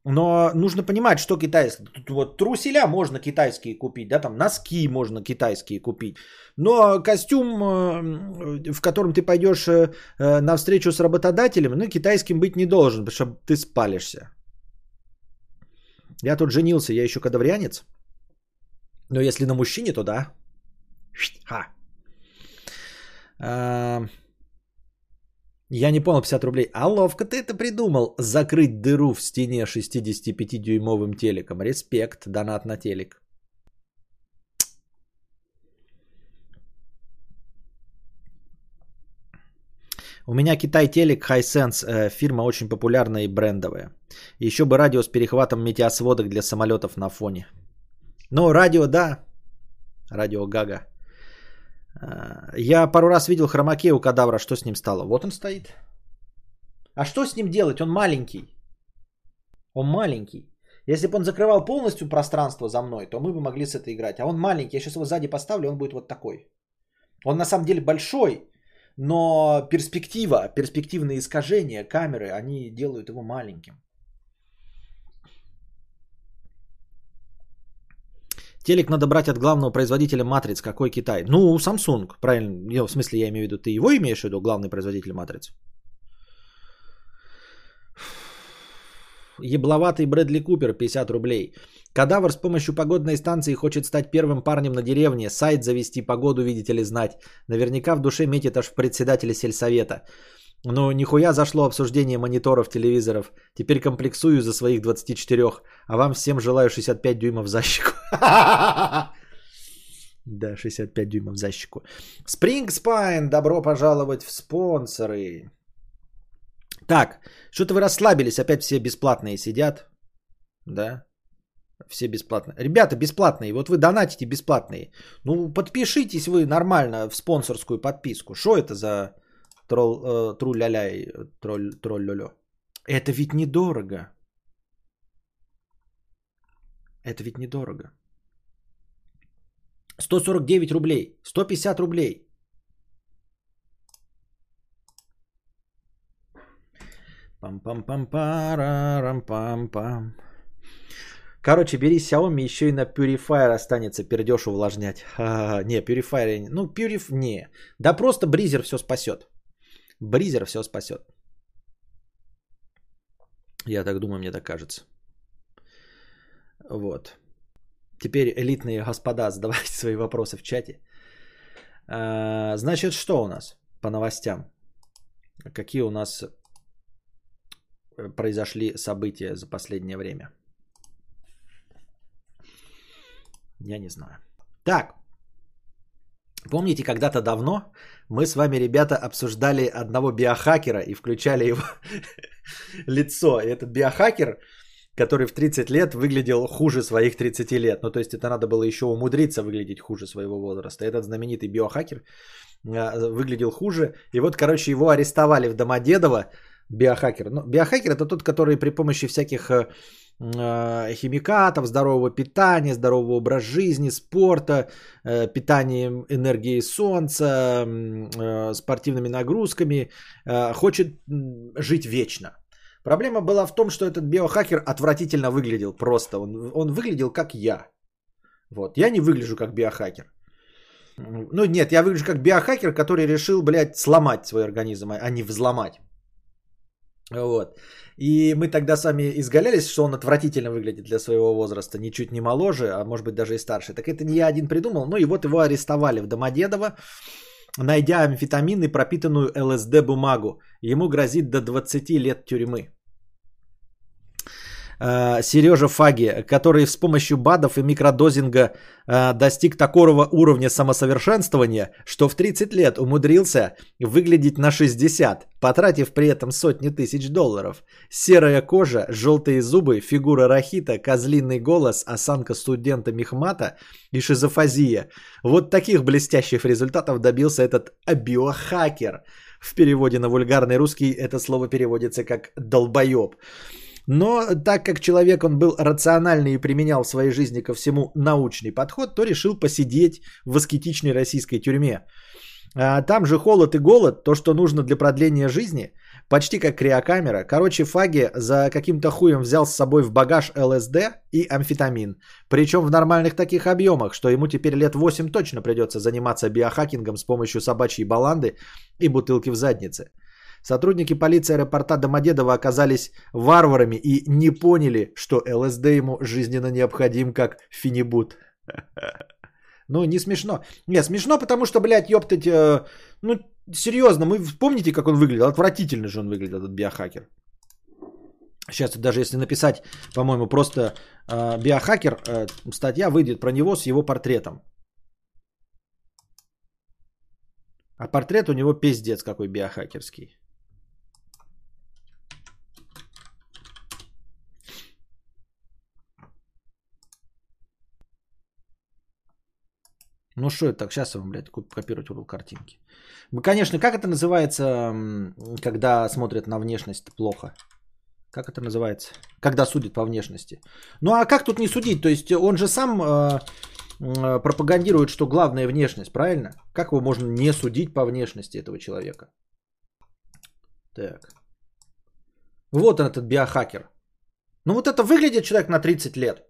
Но нужно понимать, что китайские. Тут вот труселя можно китайские купить, да, там носки можно китайские купить. Но костюм, э, в котором ты пойдешь э, на встречу с работодателем, ну, китайским быть не должен, потому что ты спалишься. Я тут женился, я еще кадаврянец. Но если на мужчине, то да. Ха. Я не понял 50 рублей. А ловко ты это придумал. Закрыть дыру в стене 65-дюймовым телеком. Респект, донат на телек. У меня Китай телек Hisense, э, фирма очень популярная и брендовая. Еще бы радио с перехватом метеосводок для самолетов на фоне. Ну, радио, да. Радио Гага. Я пару раз видел хромаке у кадавра. Что с ним стало? Вот он стоит. А что с ним делать? Он маленький. Он маленький. Если бы он закрывал полностью пространство за мной, то мы бы могли с этой играть. А он маленький. Я сейчас его сзади поставлю, он будет вот такой. Он на самом деле большой, но перспектива, перспективные искажения камеры, они делают его маленьким. Телек надо брать от главного производителя матриц. Какой Китай? Ну, Samsung, правильно. В смысле, я имею в виду, ты его имеешь в виду, главный производитель матриц? Ебловатый Брэдли Купер, 50 рублей. Кадавр с помощью погодной станции хочет стать первым парнем на деревне. Сайт завести, погоду, видите ли, знать. Наверняка в душе метит аж в председателя сельсовета. Ну, нихуя зашло обсуждение мониторов, телевизоров. Теперь комплексую за своих 24. А вам всем желаю 65 дюймов за щеку. Да, 65 дюймов за щеку. Spring Spine, добро пожаловать в спонсоры. Так, что-то вы расслабились, опять все бесплатные сидят. Да? Все бесплатно. Ребята, бесплатные. Вот вы донатите бесплатные. Ну, подпишитесь вы нормально в спонсорскую подписку. Что это за трол, э, тру-ля-ля тролль, тролль-лё-лё? Это ведь недорого. Это ведь недорого. 149 рублей. 150 рублей. Пам-пам-пам-парам-пам-пам. Короче, бери Xiaomi, еще и на Purifier останется пердеж увлажнять. А, не, Purifier, ну, Purif, не. Да просто Бризер все спасет. Бризер все спасет. Я так думаю, мне так кажется. Вот. Теперь элитные господа, задавайте свои вопросы в чате. А, значит, что у нас по новостям? Какие у нас произошли события за последнее время? Я не знаю. Так, помните, когда-то давно мы с вами, ребята, обсуждали одного биохакера и включали его лицо. И этот биохакер, который в 30 лет выглядел хуже своих 30 лет. Ну, то есть это надо было еще умудриться выглядеть хуже своего возраста. Этот знаменитый биохакер а, выглядел хуже. И вот, короче, его арестовали в Домодедово, биохакер. Ну, биохакер это тот, который при помощи всяких э, э, химикатов, здорового питания, здорового образа жизни, спорта, э, питанием энергии солнца, спортивными нагрузками, хочет жить вечно. Проблема была в том, что этот биохакер отвратительно выглядел просто. Он, он выглядел как я. Вот. Я не выгляжу как биохакер. Ну нет, я выгляжу как биохакер, который решил, блядь, сломать свой организм, а не взломать. Вот. И мы тогда сами изгалялись, что он отвратительно выглядит для своего возраста, ничуть не моложе, а может быть даже и старше. Так это не я один придумал. Ну и вот его арестовали в Домодедово, найдя амфетамин и пропитанную ЛСД бумагу. Ему грозит до 20 лет тюрьмы. Э, Сережа Фаги, который с помощью БАДов и микродозинга э, достиг такого уровня самосовершенствования, что в 30 лет умудрился выглядеть на 60, потратив при этом сотни тысяч долларов. Серая кожа, желтые зубы, фигура рахита, козлиный голос, осанка студента Мехмата и шизофазия. Вот таких блестящих результатов добился этот биохакер. В переводе на вульгарный русский это слово переводится как «долбоеб». Но так как человек он был рациональный и применял в своей жизни ко всему научный подход, то решил посидеть в аскетичной российской тюрьме. А там же холод и голод, то, что нужно для продления жизни, почти как криокамера. Короче, Фаги за каким-то хуем взял с собой в багаж ЛСД и амфетамин. Причем в нормальных таких объемах, что ему теперь лет 8 точно придется заниматься биохакингом с помощью собачьей баланды и бутылки в заднице. Сотрудники полиции аэропорта Домодедово оказались варварами и не поняли, что ЛСД ему жизненно необходим как финибут. Ну, не смешно. Не, смешно, потому что, блядь, ёптать, э, ну, серьезно, мы помните, как он выглядел? Отвратительно же он выглядел, этот биохакер. Сейчас даже если написать, по-моему, просто э, биохакер, э, статья выйдет про него с его портретом. А портрет у него пиздец какой биохакерский. Ну что это так? Сейчас я вам, блядь, копировать буду картинки. Конечно, как это называется, когда смотрят на внешность плохо? Как это называется? Когда судят по внешности. Ну а как тут не судить? То есть он же сам э, э, пропагандирует, что главная внешность, правильно? Как его можно не судить по внешности этого человека? Так. Вот он, этот биохакер. Ну вот это выглядит человек на 30 лет.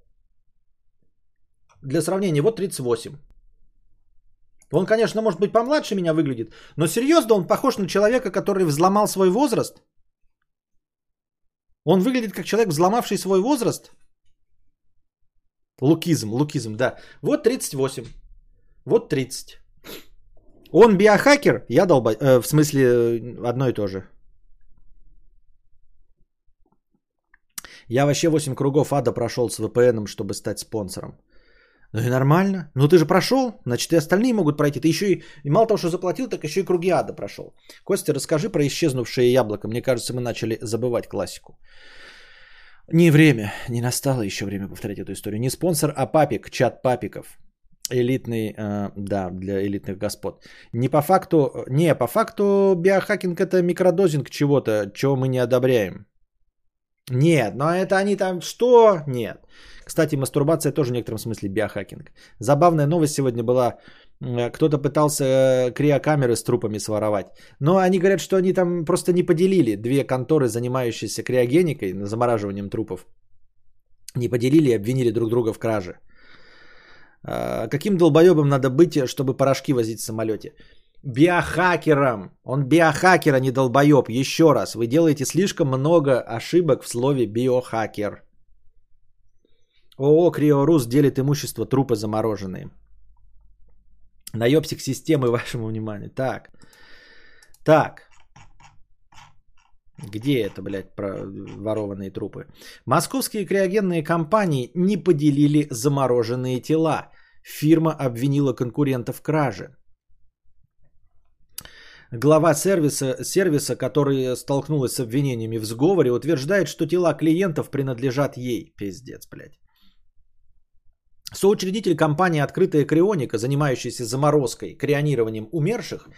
Для сравнения, вот 38. Он, конечно, может быть помладше меня выглядит, но серьезно, он похож на человека, который взломал свой возраст. Он выглядит как человек, взломавший свой возраст. Лукизм, лукизм, да. Вот 38. Вот 30. Он биохакер, я долба... Э, в смысле, э, одно и то же. Я вообще 8 кругов ада прошел с VPN, чтобы стать спонсором. Ну и нормально. Ну ты же прошел, значит и остальные могут пройти. Ты еще и, и мало того, что заплатил, так еще и круги ада прошел. Костя, расскажи про исчезнувшее яблоко. Мне кажется, мы начали забывать классику. Не время, не настало еще время повторять эту историю. Не спонсор, а папик, чат папиков. Элитный, э, да, для элитных господ. Не по факту, не, по факту биохакинг это микродозинг чего-то, чего мы не одобряем. Нет, но это они там что? Нет. Кстати, мастурбация тоже в некотором смысле биохакинг. Забавная новость сегодня была. Кто-то пытался э, криокамеры с трупами своровать. Но они говорят, что они там просто не поделили. Две конторы, занимающиеся криогеникой, замораживанием трупов, не поделили и обвинили друг друга в краже. А, каким долбоебом надо быть, чтобы порошки возить в самолете? Биохакером. Он биохакер, а не долбоеб. Еще раз, вы делаете слишком много ошибок в слове биохакер. ООО «Криорус» делит имущество трупы замороженные. Наебсик системы вашему вниманию. Так. Так. Где это, блядь, про ворованные трупы? Московские криогенные компании не поделили замороженные тела. Фирма обвинила конкурентов в краже. Глава сервиса, сервиса, который столкнулась с обвинениями в сговоре, утверждает, что тела клиентов принадлежат ей. Пиздец, блядь. Соучредитель компании «Открытая крионика», занимающаяся заморозкой, крионированием умерших,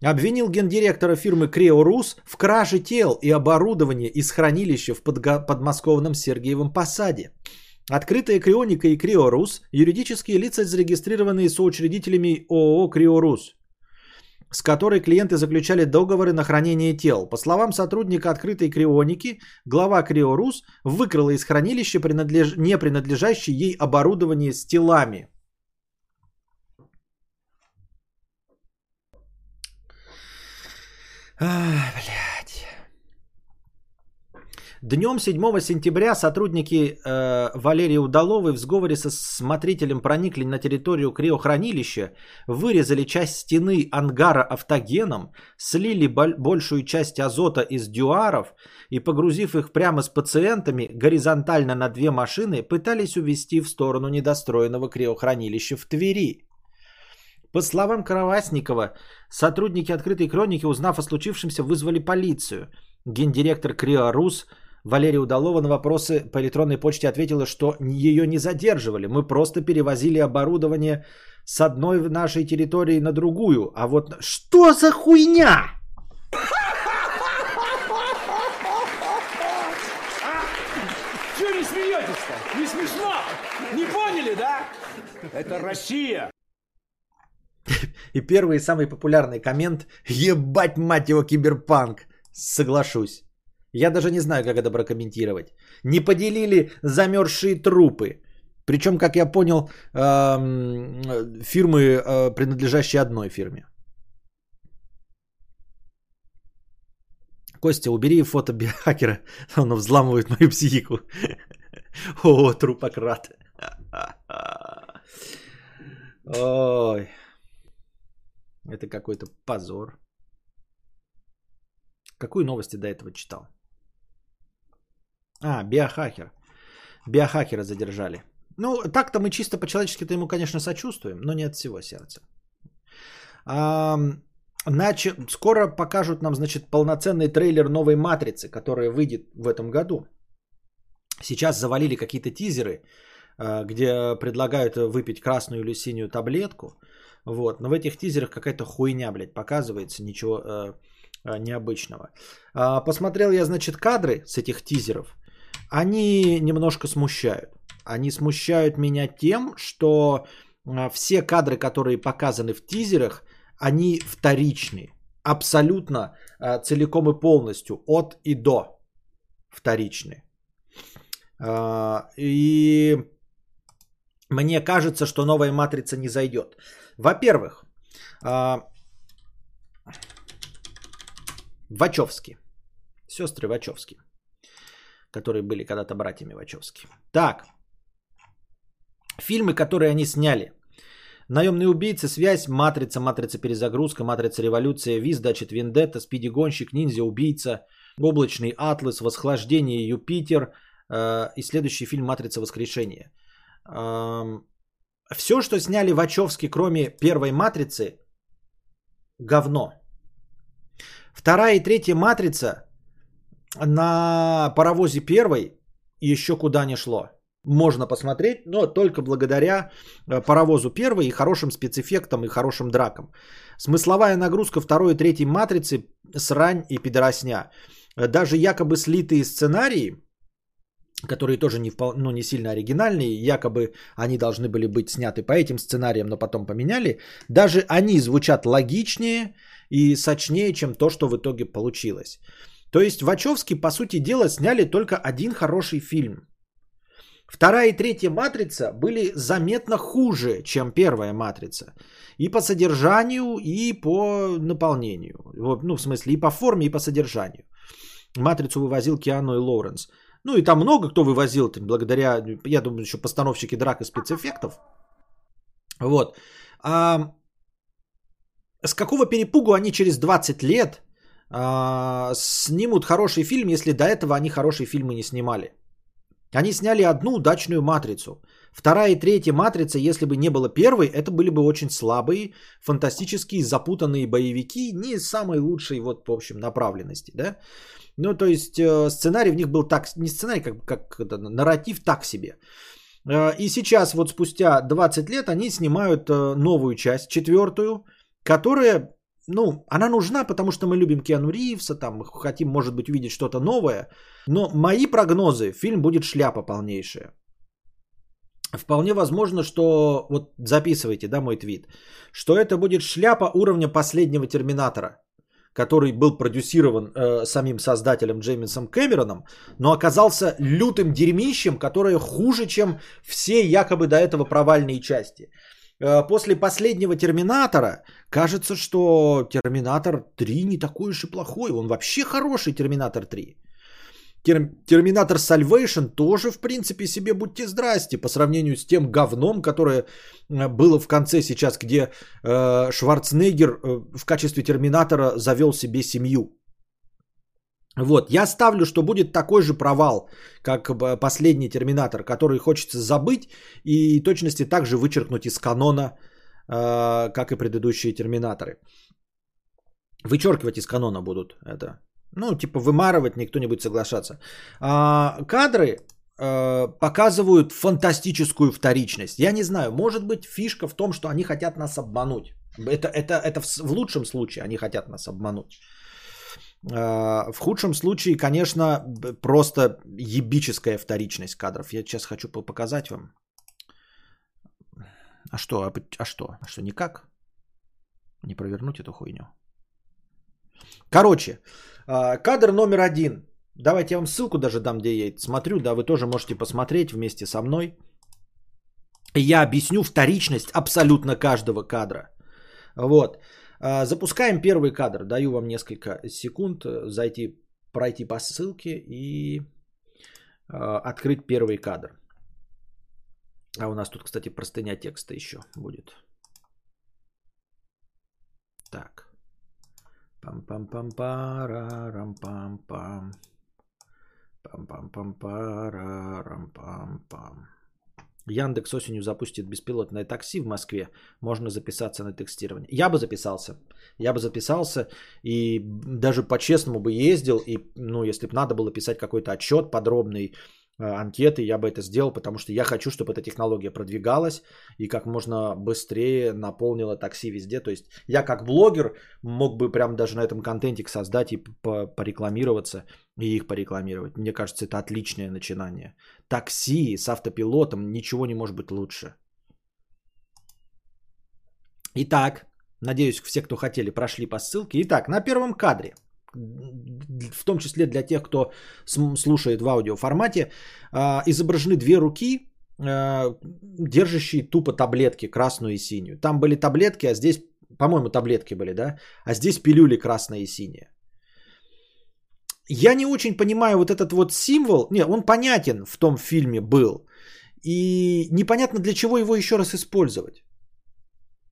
обвинил гендиректора фирмы «Криорус» в краже тел и оборудования из хранилища в подмосковном Сергиевом Посаде. Открытая крионика и Криорус – юридические лица, зарегистрированные соучредителями ООО «Криорус», с которой клиенты заключали договоры на хранение тел. По словам сотрудника открытой крионики, глава Криорус выкрала из хранилища принадлеж... не принадлежащее ей оборудование с телами. Ах, блядь. Днем 7 сентября сотрудники э, Валерии Удаловой в сговоре со смотрителем проникли на территорию криохранилища, вырезали часть стены ангара автогеном, слили большую часть азота из дюаров и, погрузив их прямо с пациентами горизонтально на две машины, пытались увезти в сторону недостроенного криохранилища в Твери. По словам Кровасникова, сотрудники открытой хроники, узнав о случившемся, вызвали полицию. Гендиректор Криорус Валерия Удалова на вопросы по электронной почте ответила, что ее не задерживали. Мы просто перевозили оборудование с одной нашей территории на другую. А вот что за хуйня? Чего не смеетесь-то? Не смешно? Не поняли, да? Это Россия. И первый и самый популярный коммент «Ебать, мать его, киберпанк!» Соглашусь. Я даже не знаю, как это прокомментировать. Не поделили замерзшие трупы. Причем, как я понял, фирмы, э, принадлежащие одной фирме. Костя, убери фото биохакера, он взламывает мою психику. О, трупократ. Ой. Это какой-то позор. Какую новости до этого читал? А, биохакер. Биохакера задержали. Ну, так-то мы чисто по-человечески-то ему, конечно, сочувствуем, но не от всего сердца. А, значит, скоро покажут нам, значит, полноценный трейлер новой «Матрицы», которая выйдет в этом году. Сейчас завалили какие-то тизеры, а, где предлагают выпить красную или синюю таблетку. Вот. Но в этих тизерах какая-то хуйня, блядь, показывается, ничего э, необычного. А, посмотрел я, значит, кадры с этих тизеров они немножко смущают. Они смущают меня тем, что а, все кадры, которые показаны в тизерах, они вторичны. Абсолютно а, целиком и полностью, от и до вторичны. А, и мне кажется, что новая матрица не зайдет. Во-первых, Вачовски. Сестры Вачовски которые были когда-то братьями Вачовски. Так, фильмы, которые они сняли. Наемный убийца, связь, матрица, матрица перезагрузка, матрица революция, виз, дачет вендетта, спиди гонщик, ниндзя, убийца, облачный атлас, восхождение, Юпитер э, и следующий фильм матрица воскрешения. Э, все, что сняли Вачовски, кроме первой матрицы, говно. Вторая и третья матрица на паровозе первой еще куда не шло. Можно посмотреть, но только благодаря э, паровозу первой и хорошим спецэффектам и хорошим дракам. Смысловая нагрузка второй и третьей матрицы срань и пидоросня. Даже якобы слитые сценарии, которые тоже не, впол... ну, не сильно оригинальные, якобы они должны были быть сняты по этим сценариям, но потом поменяли, даже они звучат логичнее и сочнее, чем то, что в итоге получилось. То есть Вачовски, по сути дела, сняли только один хороший фильм. Вторая и третья матрица были заметно хуже, чем первая матрица. И по содержанию, и по наполнению. Ну, в смысле, и по форме, и по содержанию. Матрицу вывозил Киану и Лоуренс. Ну и там много кто вывозил, благодаря, я думаю, еще постановщики драк и спецэффектов. Вот. А с какого перепугу они через 20 лет а, снимут хороший фильм, если до этого они хорошие фильмы не снимали? Они сняли одну удачную матрицу. Вторая и третья матрица, если бы не было первой, это были бы очень слабые, фантастические, запутанные боевики, не самой лучшей, вот, в общем, направленности, да. Ну, то есть э, сценарий в них был так, не сценарий, как, как это, нарратив так себе. Э, и сейчас, вот спустя 20 лет, они снимают э, новую часть, четвертую, которая, ну, она нужна, потому что мы любим Киану Ривса, там, хотим, может быть, увидеть что-то новое. Но мои прогнозы, фильм будет шляпа полнейшая. Вполне возможно, что, вот записывайте, да, мой твит, что это будет шляпа уровня последнего Терминатора – который был продюсирован э, самим создателем Джеймисом Кэмероном, но оказался лютым дерьмищем, которое хуже, чем все якобы до этого провальные части. Э, после последнего Терминатора кажется, что Терминатор 3 не такой уж и плохой. Он вообще хороший Терминатор 3. Терминатор Salvation тоже, в принципе, себе будьте здрасте по сравнению с тем говном, которое э, было в конце сейчас, где э, Шварценеггер э, в качестве Терминатора завел себе семью. Вот, я ставлю, что будет такой же провал, как последний Терминатор, который хочется забыть и точности также вычеркнуть из канона, э, как и предыдущие Терминаторы. Вычеркивать из канона будут это ну, типа вымарывать никто не будет соглашаться. А, кадры а, показывают фантастическую вторичность. Я не знаю, может быть фишка в том, что они хотят нас обмануть. Это, это, это в, в лучшем случае они хотят нас обмануть. А, в худшем случае, конечно, просто ебическая вторичность кадров. Я сейчас хочу показать вам. А что? А, а что? А что, никак? Не провернуть эту хуйню? Короче, а, кадр номер один. Давайте я вам ссылку даже дам, где я смотрю. Да, вы тоже можете посмотреть вместе со мной. Я объясню вторичность абсолютно каждого кадра. Вот. А, запускаем первый кадр. Даю вам несколько секунд э, зайти, пройти по ссылке и а, открыть первый кадр. А у нас тут, кстати, простыня текста еще будет. Так. Пам-пам-пам-парарам-пам-пам. Пам-пам-пам-парарам-пам-пам. Яндекс осенью запустит беспилотное такси в Москве. Можно записаться на текстирование. Я бы записался. Я бы записался и даже по-честному бы ездил. И, ну, если бы надо было писать какой-то отчет подробный, Э, анкеты, я бы это сделал, потому что я хочу, чтобы эта технология продвигалась и как можно быстрее наполнила такси везде. То есть я как блогер мог бы прям даже на этом контенте создать и порекламироваться, и их порекламировать. Мне кажется, это отличное начинание. Такси с автопилотом ничего не может быть лучше. Итак, надеюсь, все, кто хотели, прошли по ссылке. Итак, на первом кадре – в том числе для тех, кто слушает в аудиоформате, а, изображены две руки, а, держащие тупо таблетки, красную и синюю. Там были таблетки, а здесь, по-моему, таблетки были, да? А здесь пилюли красная и синяя. Я не очень понимаю вот этот вот символ. Не, он понятен в том фильме был. И непонятно для чего его еще раз использовать.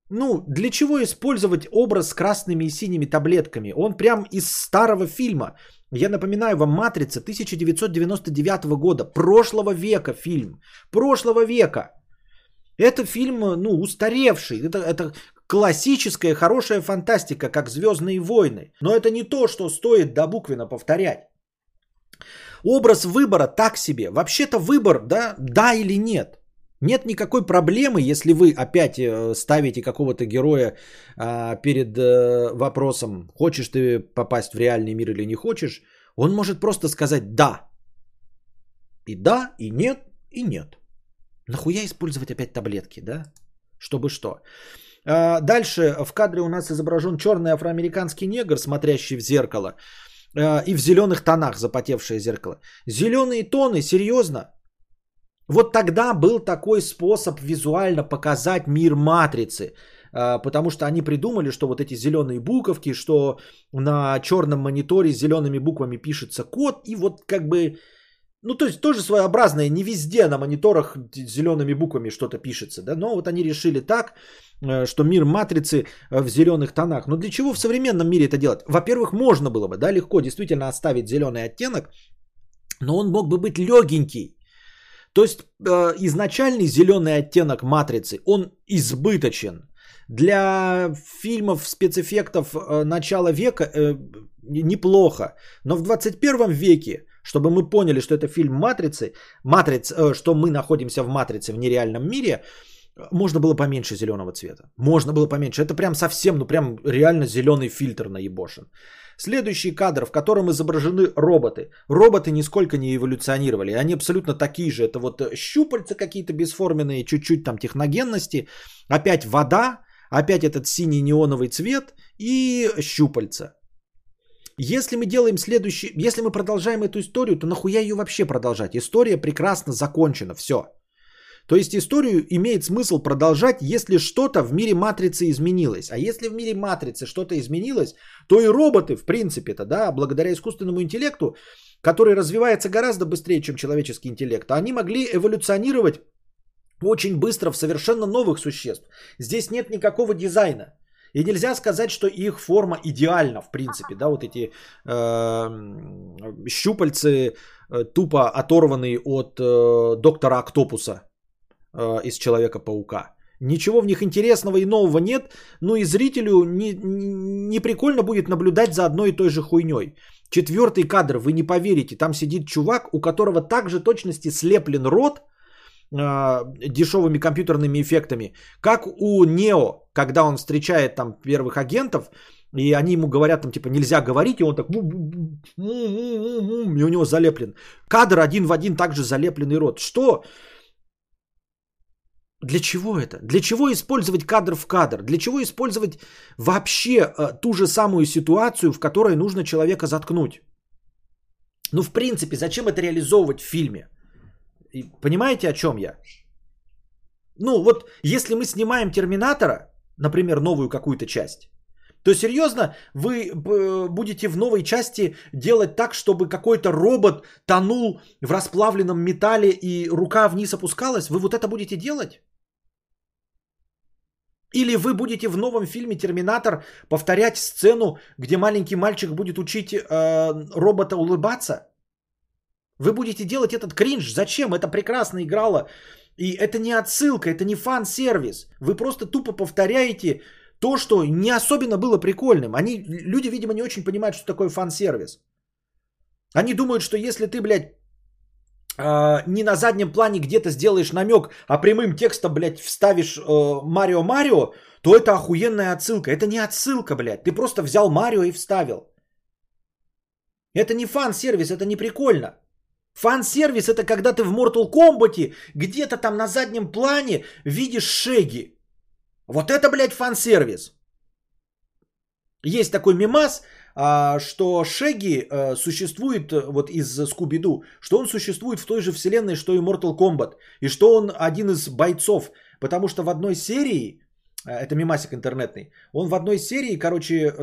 Ну, для чего использовать образ с красными и синими таблетками? Он прям из старого фильма. Я напоминаю вам, «Матрица» 1999 года, прошлого века фильм. Прошлого века. Это фильм, ну, устаревший. Это, это классическая хорошая фантастика, как Звездные войны. Но это не то, что стоит до буквенно повторять. Образ выбора так себе. Вообще-то выбор, да, да или нет. Нет никакой проблемы, если вы опять э, ставите какого-то героя а, перед э, вопросом, хочешь ты попасть в реальный мир или не хочешь. Он может просто сказать да. И да, и нет, и нет. Нахуя использовать опять таблетки, да? Чтобы что? А, дальше в кадре у нас изображен черный афроамериканский негр, смотрящий в зеркало. А, и в зеленых тонах запотевшее зеркало. Зеленые тоны, серьезно? Вот тогда был такой способ визуально показать мир матрицы. А, потому что они придумали, что вот эти зеленые буковки, что на черном мониторе зелеными буквами пишется код, и вот как бы ну, то есть тоже своеобразное, не везде на мониторах зелеными буквами что-то пишется, да, но вот они решили так, э, что мир матрицы э, в зеленых тонах. Но для чего в современном мире это делать? Во-первых, можно было бы, да, легко действительно оставить зеленый оттенок, но он мог бы быть легенький. То есть э, изначальный зеленый оттенок матрицы, он избыточен. Для фильмов, спецэффектов э, начала века э, неплохо. Но в 21 веке чтобы мы поняли, что это фильм «Матрицы», матриц, э, что мы находимся в «Матрице» в нереальном мире, можно было поменьше зеленого цвета. Можно было поменьше. Это прям совсем, ну прям реально зеленый фильтр наебошен. Следующий кадр, в котором изображены роботы. Роботы нисколько не эволюционировали. Они абсолютно такие же. Это вот щупальца какие-то бесформенные, чуть-чуть там техногенности. Опять вода, опять этот синий неоновый цвет и щупальца. Если мы делаем следующий, если мы продолжаем эту историю, то нахуя ее вообще продолжать? История прекрасно закончена, все. То есть историю имеет смысл продолжать, если что-то в мире матрицы изменилось. А если в мире матрицы что-то изменилось, то и роботы, в принципе-то, да, благодаря искусственному интеллекту, который развивается гораздо быстрее, чем человеческий интеллект, они могли эволюционировать очень быстро в совершенно новых существ. Здесь нет никакого дизайна. И нельзя сказать, что их форма идеальна, в принципе, да, вот эти э, щупальцы э, тупо оторванные от э, доктора Октопуса э, из Человека-паука. Ничего в них интересного и нового нет, но и зрителю не, не прикольно будет наблюдать за одной и той же хуйней. Четвертый кадр, вы не поверите, там сидит чувак, у которого также точности слеплен рот – дешевыми компьютерными эффектами, как у Нео, когда он встречает там первых агентов, и они ему говорят, там, типа, нельзя говорить, и он так, и у него залеплен. Кадр один в один также залепленный рот. Что? Для чего это? Для чего использовать кадр в кадр? Для чего использовать вообще э, ту же самую ситуацию, в которой нужно человека заткнуть? Ну, в принципе, зачем это реализовывать в фильме? Понимаете, о чем я? Ну, вот если мы снимаем Терминатора, например, новую какую-то часть, то серьезно, вы будете в новой части делать так, чтобы какой-то робот тонул в расплавленном металле и рука вниз опускалась? Вы вот это будете делать? Или вы будете в новом фильме Терминатор повторять сцену, где маленький мальчик будет учить э, робота улыбаться? Вы будете делать этот кринж. Зачем? Это прекрасно играло. И это не отсылка, это не фан-сервис. Вы просто тупо повторяете то, что не особенно было прикольным. Они, люди, видимо, не очень понимают, что такое фан-сервис. Они думают, что если ты, блядь, э, не на заднем плане где-то сделаешь намек, а прямым текстом, блядь, вставишь э, Марио Марио, то это охуенная отсылка. Это не отсылка, блядь. Ты просто взял Марио и вставил. Это не фан-сервис, это не прикольно. Фан-сервис это когда ты в Mortal Kombat где-то там на заднем плане видишь Шеги. Вот это, блядь, фан-сервис. Есть такой мимас, а, что Шеги э, существует э, вот из Скуби-Ду, что он существует в той же вселенной, что и Mortal Kombat, и что он один из бойцов, потому что в одной серии, э, это мимасик интернетный, он в одной серии, короче,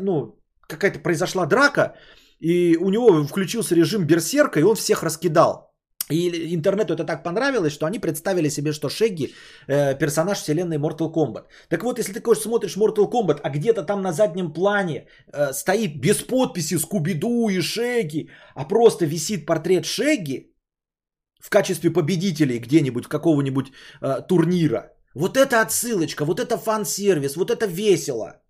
ну, какая-то произошла драка, и у него включился режим берсерка, и он всех раскидал. И интернету это так понравилось, что они представили себе, что Шегги э, персонаж вселенной Mortal Kombat. Так вот, если ты, конечно, смотришь Mortal Kombat, а где-то там на заднем плане э, стоит без подписи Скуби-Ду и Шегги, а просто висит портрет Шегги, в качестве победителей где-нибудь какого-нибудь э, турнира. Вот это отсылочка, вот это фан-сервис, вот это весело.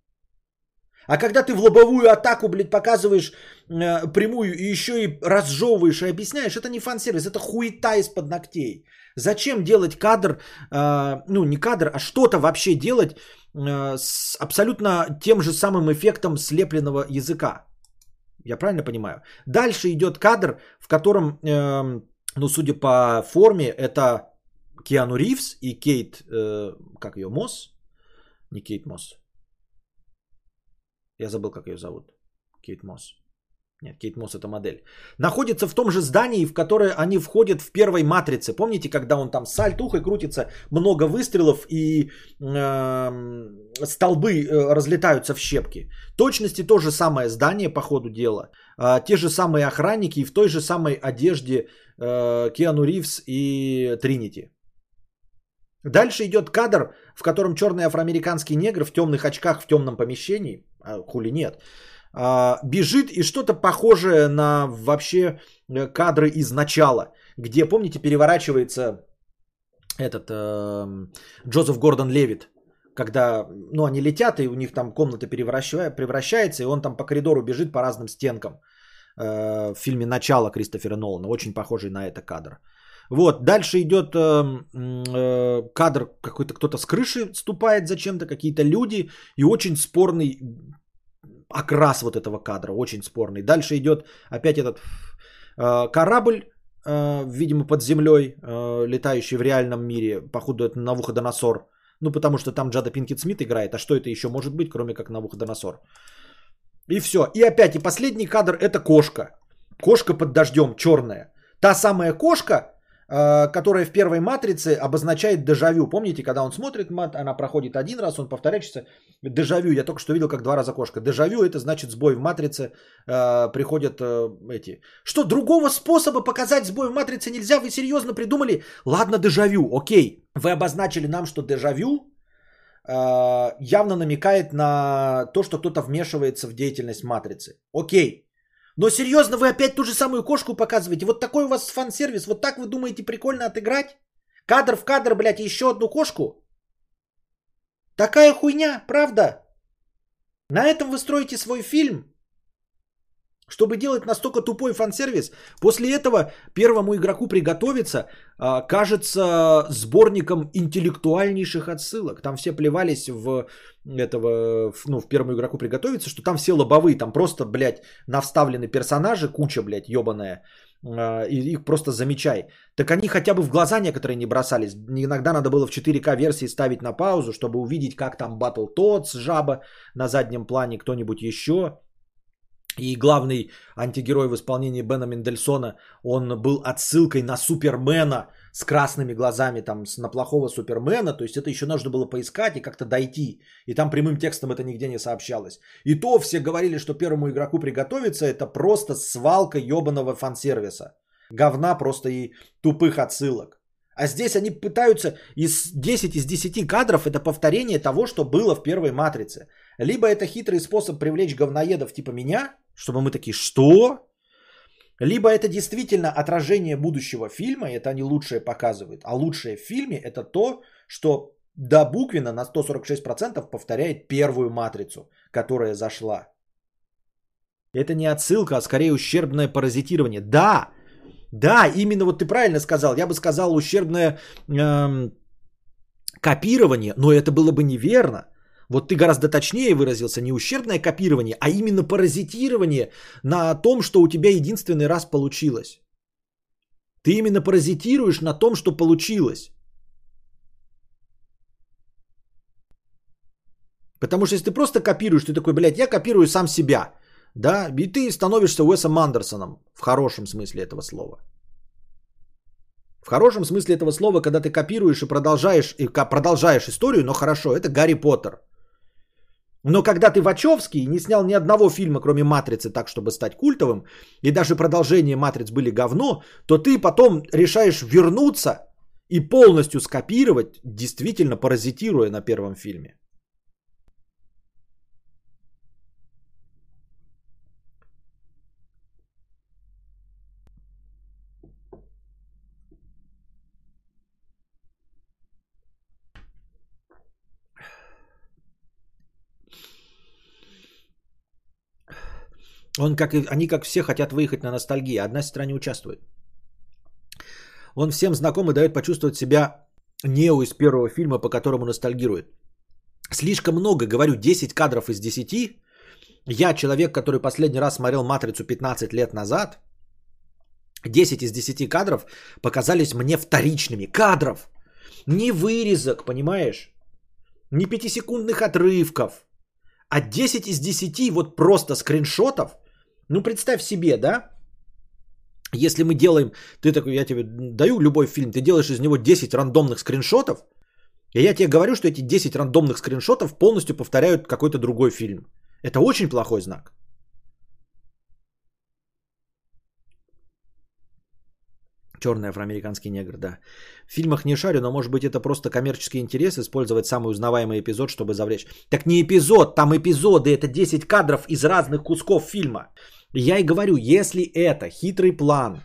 А когда ты в лобовую атаку, блядь, показываешь э, прямую и еще и разжевываешь и объясняешь, это не фан-сервис, это хуета из-под ногтей. Зачем делать кадр, э, ну не кадр, а что-то вообще делать э, с абсолютно тем же самым эффектом слепленного языка? Я правильно понимаю? Дальше идет кадр, в котором, э, ну судя по форме, это Киану Ривз и Кейт, э, как ее, Мосс? Не Кейт Мосс. Я забыл, как ее зовут. Кейт Мосс. Нет, Кейт Мосс это модель. Находится в том же здании, в которое они входят в первой матрице. Помните, когда он там с сальтухой крутится, много выстрелов и э, столбы разлетаются в щепки. Точности то же самое здание по ходу дела. Э, те же самые охранники и в той же самой одежде э, Киану Ривз и Тринити. Дальше идет кадр, в котором черный афроамериканский негр в темных очках в темном помещении, а хули нет, бежит и что-то похожее на вообще э, кадры из начала, где, помните, переворачивается этот э, Джозеф Гордон Левит, когда, ну, они летят, и у них там комната превращается, и он там по коридору бежит по разным стенкам. Э, в фильме «Начало» Кристофера Нолана, очень похожий на это кадр. Вот, дальше идет э, э, кадр, какой-то кто-то с крыши ступает зачем-то, какие-то люди, и очень спорный окрас вот этого кадра, очень спорный. Дальше идет опять этот э, корабль, э, видимо, под землей, э, летающий в реальном мире, походу это Навуходоносор. Ну, потому что там Джада Пинкет Смит играет, а что это еще может быть, кроме как Навуходоносор? И все. И опять, и последний кадр это кошка. Кошка под дождем, черная. Та самая кошка, которая в первой матрице обозначает дежавю. Помните, когда он смотрит мат, она проходит один раз, он повторяется. Дежавю, я только что видел, как два раза кошка. Дежавю это значит сбой в матрице, э, приходят э, эти. Что, другого способа показать сбой в матрице нельзя? Вы серьезно придумали? Ладно, дежавю, окей. Вы обозначили нам, что дежавю э, явно намекает на то, что кто-то вмешивается в деятельность матрицы. Окей, но серьезно, вы опять ту же самую кошку показываете? Вот такой у вас фан-сервис? Вот так вы думаете прикольно отыграть? Кадр в кадр, блядь, еще одну кошку? Такая хуйня, правда? На этом вы строите свой фильм? Чтобы делать настолько тупой фан-сервис, после этого первому игроку приготовиться а, кажется сборником интеллектуальнейших отсылок. Там все плевались в этого, ну, в первому игроку приготовиться, что там все лобовые, там просто, блядь, навставлены персонажи, куча, блядь, ебаная, а, и их просто замечай. Так они хотя бы в глаза некоторые не бросались. Иногда надо было в 4К версии ставить на паузу, чтобы увидеть, как там батл тот с жаба на заднем плане, кто-нибудь еще. И главный антигерой в исполнении Бена Мендельсона, он был отсылкой на Супермена с красными глазами, там, на плохого Супермена. То есть это еще нужно было поискать и как-то дойти. И там прямым текстом это нигде не сообщалось. И то все говорили, что первому игроку приготовиться, это просто свалка ебаного фан-сервиса. Говна просто и тупых отсылок. А здесь они пытаются из 10 из 10 кадров это повторение того, что было в первой матрице. Либо это хитрый способ привлечь говноедов типа меня, чтобы мы такие, что? Либо это действительно отражение будущего фильма, и это они лучшее показывают. А лучшее в фильме это то, что до буквенно на 146% повторяет первую матрицу, которая зашла. Это не отсылка, а скорее ущербное паразитирование. Да, да, именно вот ты правильно сказал. Я бы сказал ущербное эм, копирование, но это было бы неверно. Вот ты гораздо точнее выразился, не ущербное копирование, а именно паразитирование на том, что у тебя единственный раз получилось. Ты именно паразитируешь на том, что получилось. Потому что если ты просто копируешь, ты такой, блядь, я копирую сам себя. Да, и ты становишься Уэсом Андерсоном в хорошем смысле этого слова. В хорошем смысле этого слова, когда ты копируешь и продолжаешь, и продолжаешь историю, но хорошо, это Гарри Поттер. Но когда ты Вачовский не снял ни одного фильма, кроме «Матрицы», так, чтобы стать культовым, и даже продолжения «Матриц» были говно, то ты потом решаешь вернуться и полностью скопировать, действительно паразитируя на первом фильме. Он как и, они как все хотят выехать на ностальгии, одна сестра не участвует. Он всем знаком и дает почувствовать себя Нео из первого фильма, по которому ностальгирует. Слишком много, говорю, 10 кадров из 10. Я человек, который последний раз смотрел «Матрицу» 15 лет назад. 10 из 10 кадров показались мне вторичными. Кадров! Не вырезок, понимаешь? Не пятисекундных отрывков. А 10 из 10 вот просто скриншотов. Ну, представь себе, да? Если мы делаем, ты такой, я тебе даю любой фильм, ты делаешь из него 10 рандомных скриншотов, и я тебе говорю, что эти 10 рандомных скриншотов полностью повторяют какой-то другой фильм. Это очень плохой знак. Черный афроамериканский негр, да. В фильмах не шарю, но может быть это просто коммерческий интерес использовать самый узнаваемый эпизод, чтобы завлечь. Так не эпизод, там эпизоды, это 10 кадров из разных кусков фильма. Я и говорю, если это хитрый план,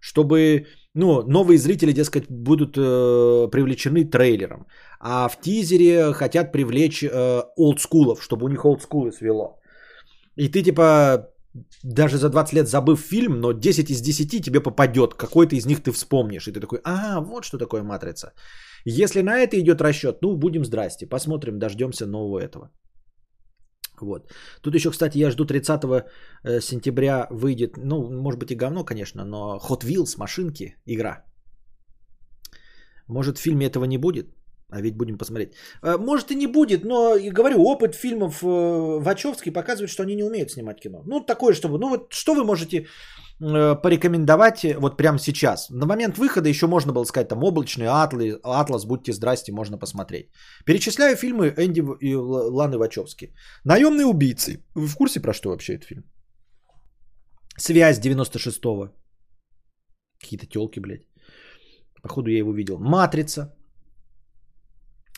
чтобы ну, новые зрители, дескать, будут э, привлечены трейлером, а в тизере хотят привлечь э, олдскулов, чтобы у них олдскулы свело. И ты типа даже за 20 лет забыв фильм, но 10 из 10 тебе попадет, какой-то из них ты вспомнишь. И ты такой, ага, вот что такое матрица. Если на это идет расчет, ну, будем здрасте, посмотрим, дождемся нового этого. Вот. Тут еще, кстати, я жду 30 э, сентября выйдет, ну, может быть и говно, конечно, но Hot Wheels, машинки, игра. Может в фильме этого не будет, а ведь будем посмотреть. Э, может и не будет, но, говорю, опыт фильмов э, Вачовски показывает, что они не умеют снимать кино. Ну, такое, чтобы, ну вот что вы можете Э, порекомендовать вот прямо сейчас. На момент выхода еще можно было сказать там облачный атлас, атлас, будьте здрасте, можно посмотреть. Перечисляю фильмы Энди и Ланы Вачовски. Наемные убийцы. Вы в курсе про что вообще этот фильм? Связь 96-го. Какие-то телки, блядь. Походу я его видел. Матрица.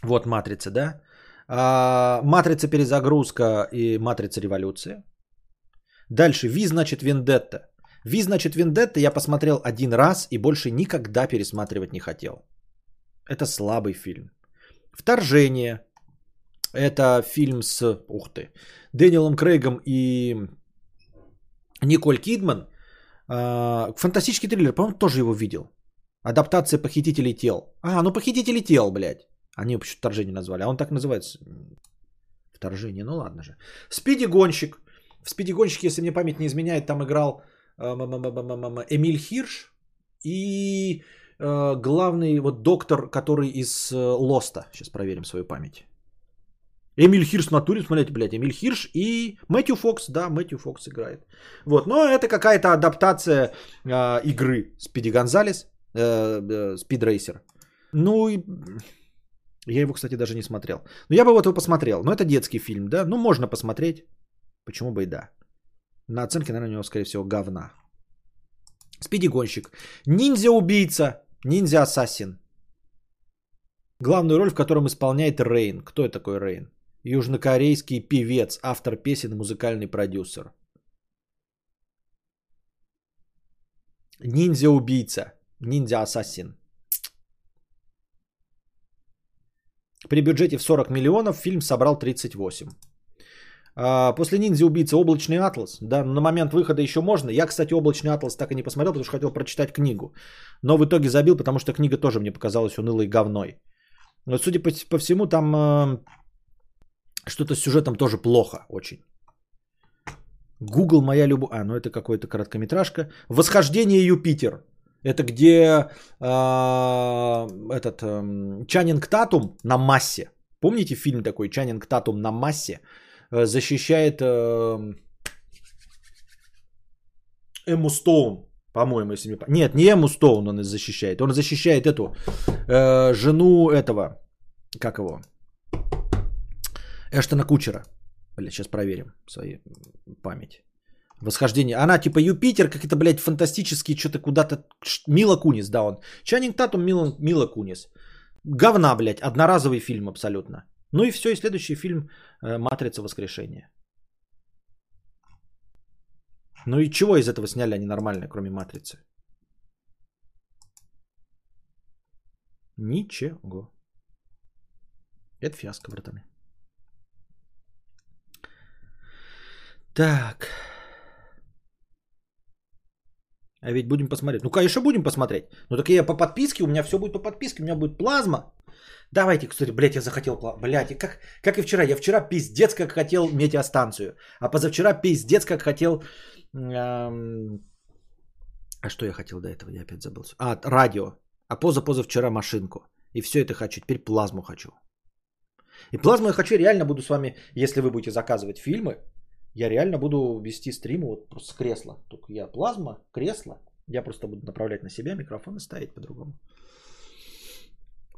Вот матрица, да? А, матрица перезагрузка и матрица революция. Дальше. Ви значит Вендетта. Ви, значит, Вендетта я посмотрел один раз и больше никогда пересматривать не хотел. Это слабый фильм. Вторжение. Это фильм с, ух ты, Дэниелом Крейгом и Николь Кидман. А, фантастический триллер, по-моему, тоже его видел. Адаптация похитителей тел. А, ну похитители тел, блядь. Они вообще вторжение назвали, а он так называется. Вторжение, ну ладно же. Спиди Гонщик. В Спиди Гонщике, если мне память не изменяет, там играл Эмиль Хирш и э, главный вот доктор, который из э, Лоста. Сейчас проверим свою память. Эмиль Хирш в смотрите, блядь, Эмиль Хирш и Мэтью Фокс, да, Мэтью Фокс играет. Вот, но это какая-то адаптация э, игры Спиди Гонзалес, э, э, Racer. Ну, и... я его, кстати, даже не смотрел. Но я бы вот его посмотрел. Но это детский фильм, да, ну, можно посмотреть. Почему бы и да. На оценке, наверное, у него, скорее всего, говна. Спиди-гонщик. Ниндзя-убийца. Ниндзя-ассасин. Главную роль в котором исполняет Рейн. Кто это такой Рейн? Южнокорейский певец, автор песен, музыкальный продюсер. Ниндзя-убийца. Ниндзя-ассасин. При бюджете в 40 миллионов фильм собрал 38. А, после ниндзя убийца облачный атлас. Да, на момент выхода еще можно. Я, кстати, облачный атлас так и не посмотрел, потому что хотел прочитать книгу. Но в итоге забил, потому что книга тоже мне показалась унылой говной. Но судя по, по всему, там э, что-то с сюжетом тоже плохо очень. Google моя любовь. А, ну это какой-то короткометражка. Восхождение Юпитер. Это где э, этот э, Чанинг Татум на массе. Помните фильм такой Чанинг Татум на массе? Э, защищает эм, Эму Стоун, по-моему, если не... Нет, не Эму Стоун он защищает. Он защищает эту э, жену этого, как его, Эштона Кучера. Блядь, сейчас проверим свою память. Восхождение. Она типа Юпитер, как это, блядь, фантастический, что-то куда-то... Мила Кунис, да, он. Чанинг Татум, Мила, Мила Кунис. Говна, блядь, одноразовый фильм абсолютно. Ну и все, и следующий фильм э, «Матрица воскрешения». Ну и чего из этого сняли они нормально, кроме «Матрицы»? Ничего. Это фиаско, братаны. Так. А ведь будем посмотреть. Ну, конечно, будем посмотреть. Ну, так я по подписке, у меня все будет по подписке, у меня будет плазма. Давайте, кстати, блядь, я захотел плазму. Блядь, как, как и вчера. Я вчера пиздец как хотел метеостанцию. А позавчера пиздец как хотел... Эм... А что я хотел до этого? Я опять забыл. А, радио. А поза-позавчера машинку. И все это хочу. Теперь плазму хочу. И плазму я хочу, реально буду с вами, если вы будете заказывать фильмы, я реально буду вести стримы вот просто с кресла. Только я плазма, кресло. Я просто буду направлять на себя микрофон и ставить по-другому.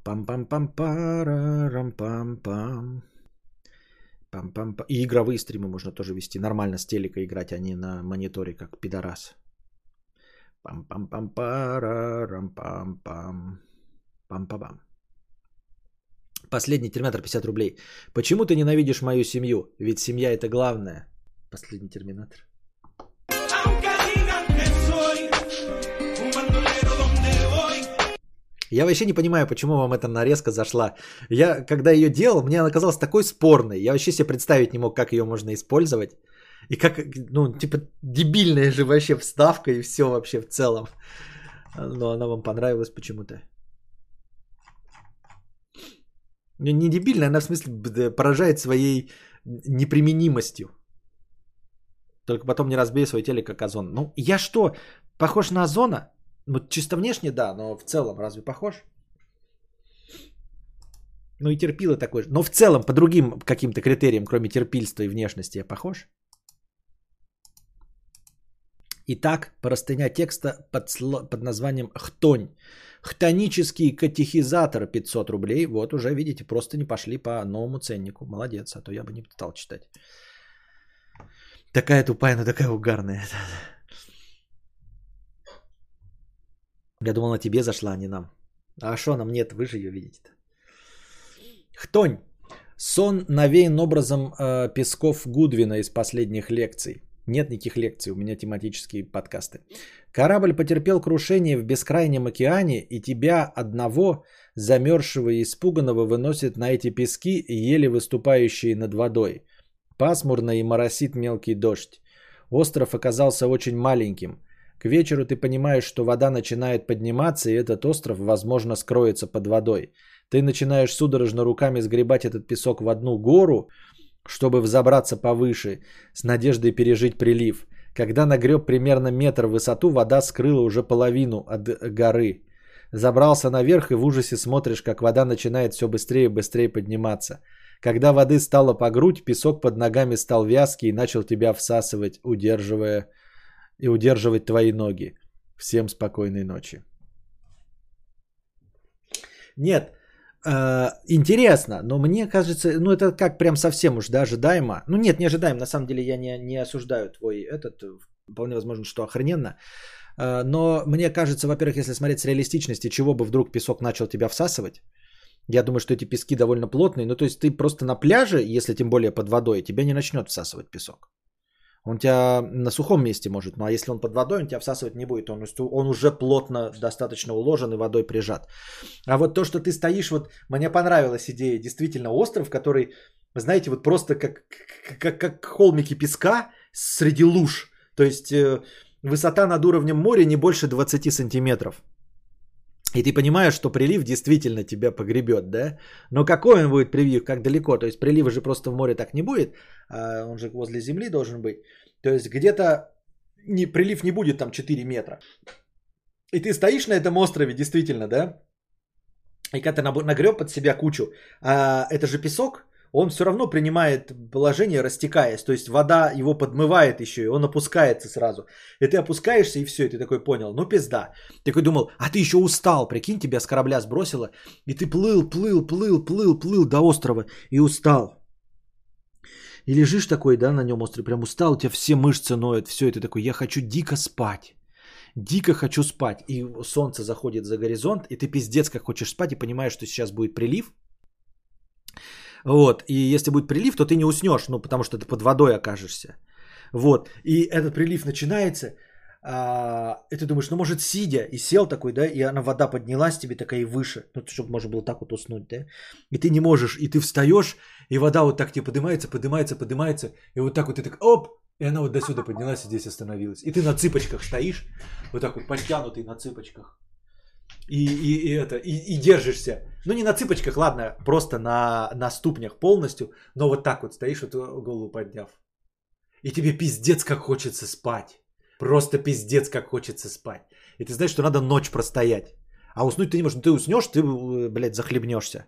Пам-пам-пам-парам-пам-пам. Пам-пам-пам. И игровые стримы можно тоже вести. Нормально с телека играть, а не на мониторе, как пидорас. Пам-пам-пам-парам-пам-пам. Пам-пам-пам. Последний терминатор 50 рублей. Почему ты ненавидишь мою семью? Ведь семья это главное. Последний терминатор. Я вообще не понимаю, почему вам эта нарезка зашла. Я, когда ее делал, мне она казалась такой спорной. Я вообще себе представить не мог, как ее можно использовать. И как, ну, типа, дебильная же вообще вставка и все вообще в целом. Но она вам понравилась почему-то. Не дебильная, она в смысле поражает своей неприменимостью. Только потом не разбей свой телек как озон. Ну, я что, похож на озона? Вот чисто внешне, да, но в целом разве похож? Ну и терпила такой же. Но в целом по другим каким-то критериям, кроме терпильства и внешности, я похож? Итак, простыня текста под, сло... под названием «Хтонь». Хтонический катехизатор 500 рублей. Вот уже, видите, просто не пошли по новому ценнику. Молодец, а то я бы не стал читать. Такая тупая, но такая угарная. Я думал, на тебе зашла, а не нам. А что нам нет? Вы же ее видите-то. Хтонь. Сон навеян образом э, Песков Гудвина из последних лекций. Нет никаких лекций, у меня тематические подкасты. Корабль потерпел крушение в бескрайнем океане, и тебя одного, замерзшего и испуганного, выносит на эти пески, еле выступающие над водой. Пасмурно и моросит мелкий дождь. Остров оказался очень маленьким. К вечеру ты понимаешь, что вода начинает подниматься, и этот остров, возможно, скроется под водой. Ты начинаешь судорожно руками сгребать этот песок в одну гору, чтобы взобраться повыше, с надеждой пережить прилив. Когда нагреб примерно метр в высоту, вода скрыла уже половину от горы. Забрался наверх и в ужасе смотришь, как вода начинает все быстрее и быстрее подниматься. Когда воды стало по грудь, песок под ногами стал вязкий и начал тебя всасывать, удерживая и удерживать твои ноги. Всем спокойной ночи. Нет, э, интересно, но мне кажется, ну это как прям совсем уж да, ожидаемо. Ну нет, не ожидаем, на самом деле я не, не осуждаю твой этот, вполне возможно, что охрененно. Э, но мне кажется, во-первых, если смотреть с реалистичности, чего бы вдруг песок начал тебя всасывать, я думаю, что эти пески довольно плотные. Ну, то есть ты просто на пляже, если тем более под водой, тебя не начнет всасывать песок. Он тебя на сухом месте может, ну а если он под водой, он тебя всасывать не будет. Он, он уже плотно достаточно уложен и водой прижат. А вот то, что ты стоишь, вот мне понравилась идея. Действительно остров, который, знаете, вот просто как, как, как холмики песка среди луж. То есть э, высота над уровнем моря не больше 20 сантиметров. И ты понимаешь, что прилив действительно тебя погребет, да? Но какой он будет прилив, как далеко? То есть прилива же просто в море так не будет, а он же возле земли должен быть. То есть где-то не, прилив не будет там 4 метра. И ты стоишь на этом острове, действительно, да? И когда ты нагреб под себя кучу, а это же песок, он все равно принимает положение, растекаясь. То есть вода его подмывает еще, и он опускается сразу. И ты опускаешься, и все, и ты такой понял, ну пизда. Ты такой думал, а ты еще устал, прикинь, тебя с корабля сбросило, и ты плыл, плыл, плыл, плыл, плыл до острова, и устал. И лежишь такой, да, на нем острый, прям устал, у тебя все мышцы ноют, все, и ты такой, я хочу дико спать. Дико хочу спать. И солнце заходит за горизонт, и ты пиздец как хочешь спать, и понимаешь, что сейчас будет прилив. Вот. И если будет прилив, то ты не уснешь, ну, потому что ты под водой окажешься. Вот. И этот прилив начинается, а, и ты думаешь, ну, может, сидя, и сел такой, да, и она вода поднялась тебе такая и выше, ну, чтобы можно было так вот уснуть, да, и ты не можешь, и ты встаешь, и вода вот так тебе поднимается, поднимается, поднимается, и вот так вот ты так, оп, И она вот до сюда поднялась и здесь остановилась. И ты на цыпочках стоишь, вот так вот подтянутый на цыпочках. И, и, и это, и, и держишься. Ну не на цыпочках, ладно, просто на, на ступнях полностью, но вот так вот стоишь, вот голову подняв. И тебе пиздец как хочется спать. Просто пиздец как хочется спать. И ты знаешь, что надо ночь простоять. А уснуть ты не можешь. Ну, ты уснешь, ты, блядь, захлебнешься.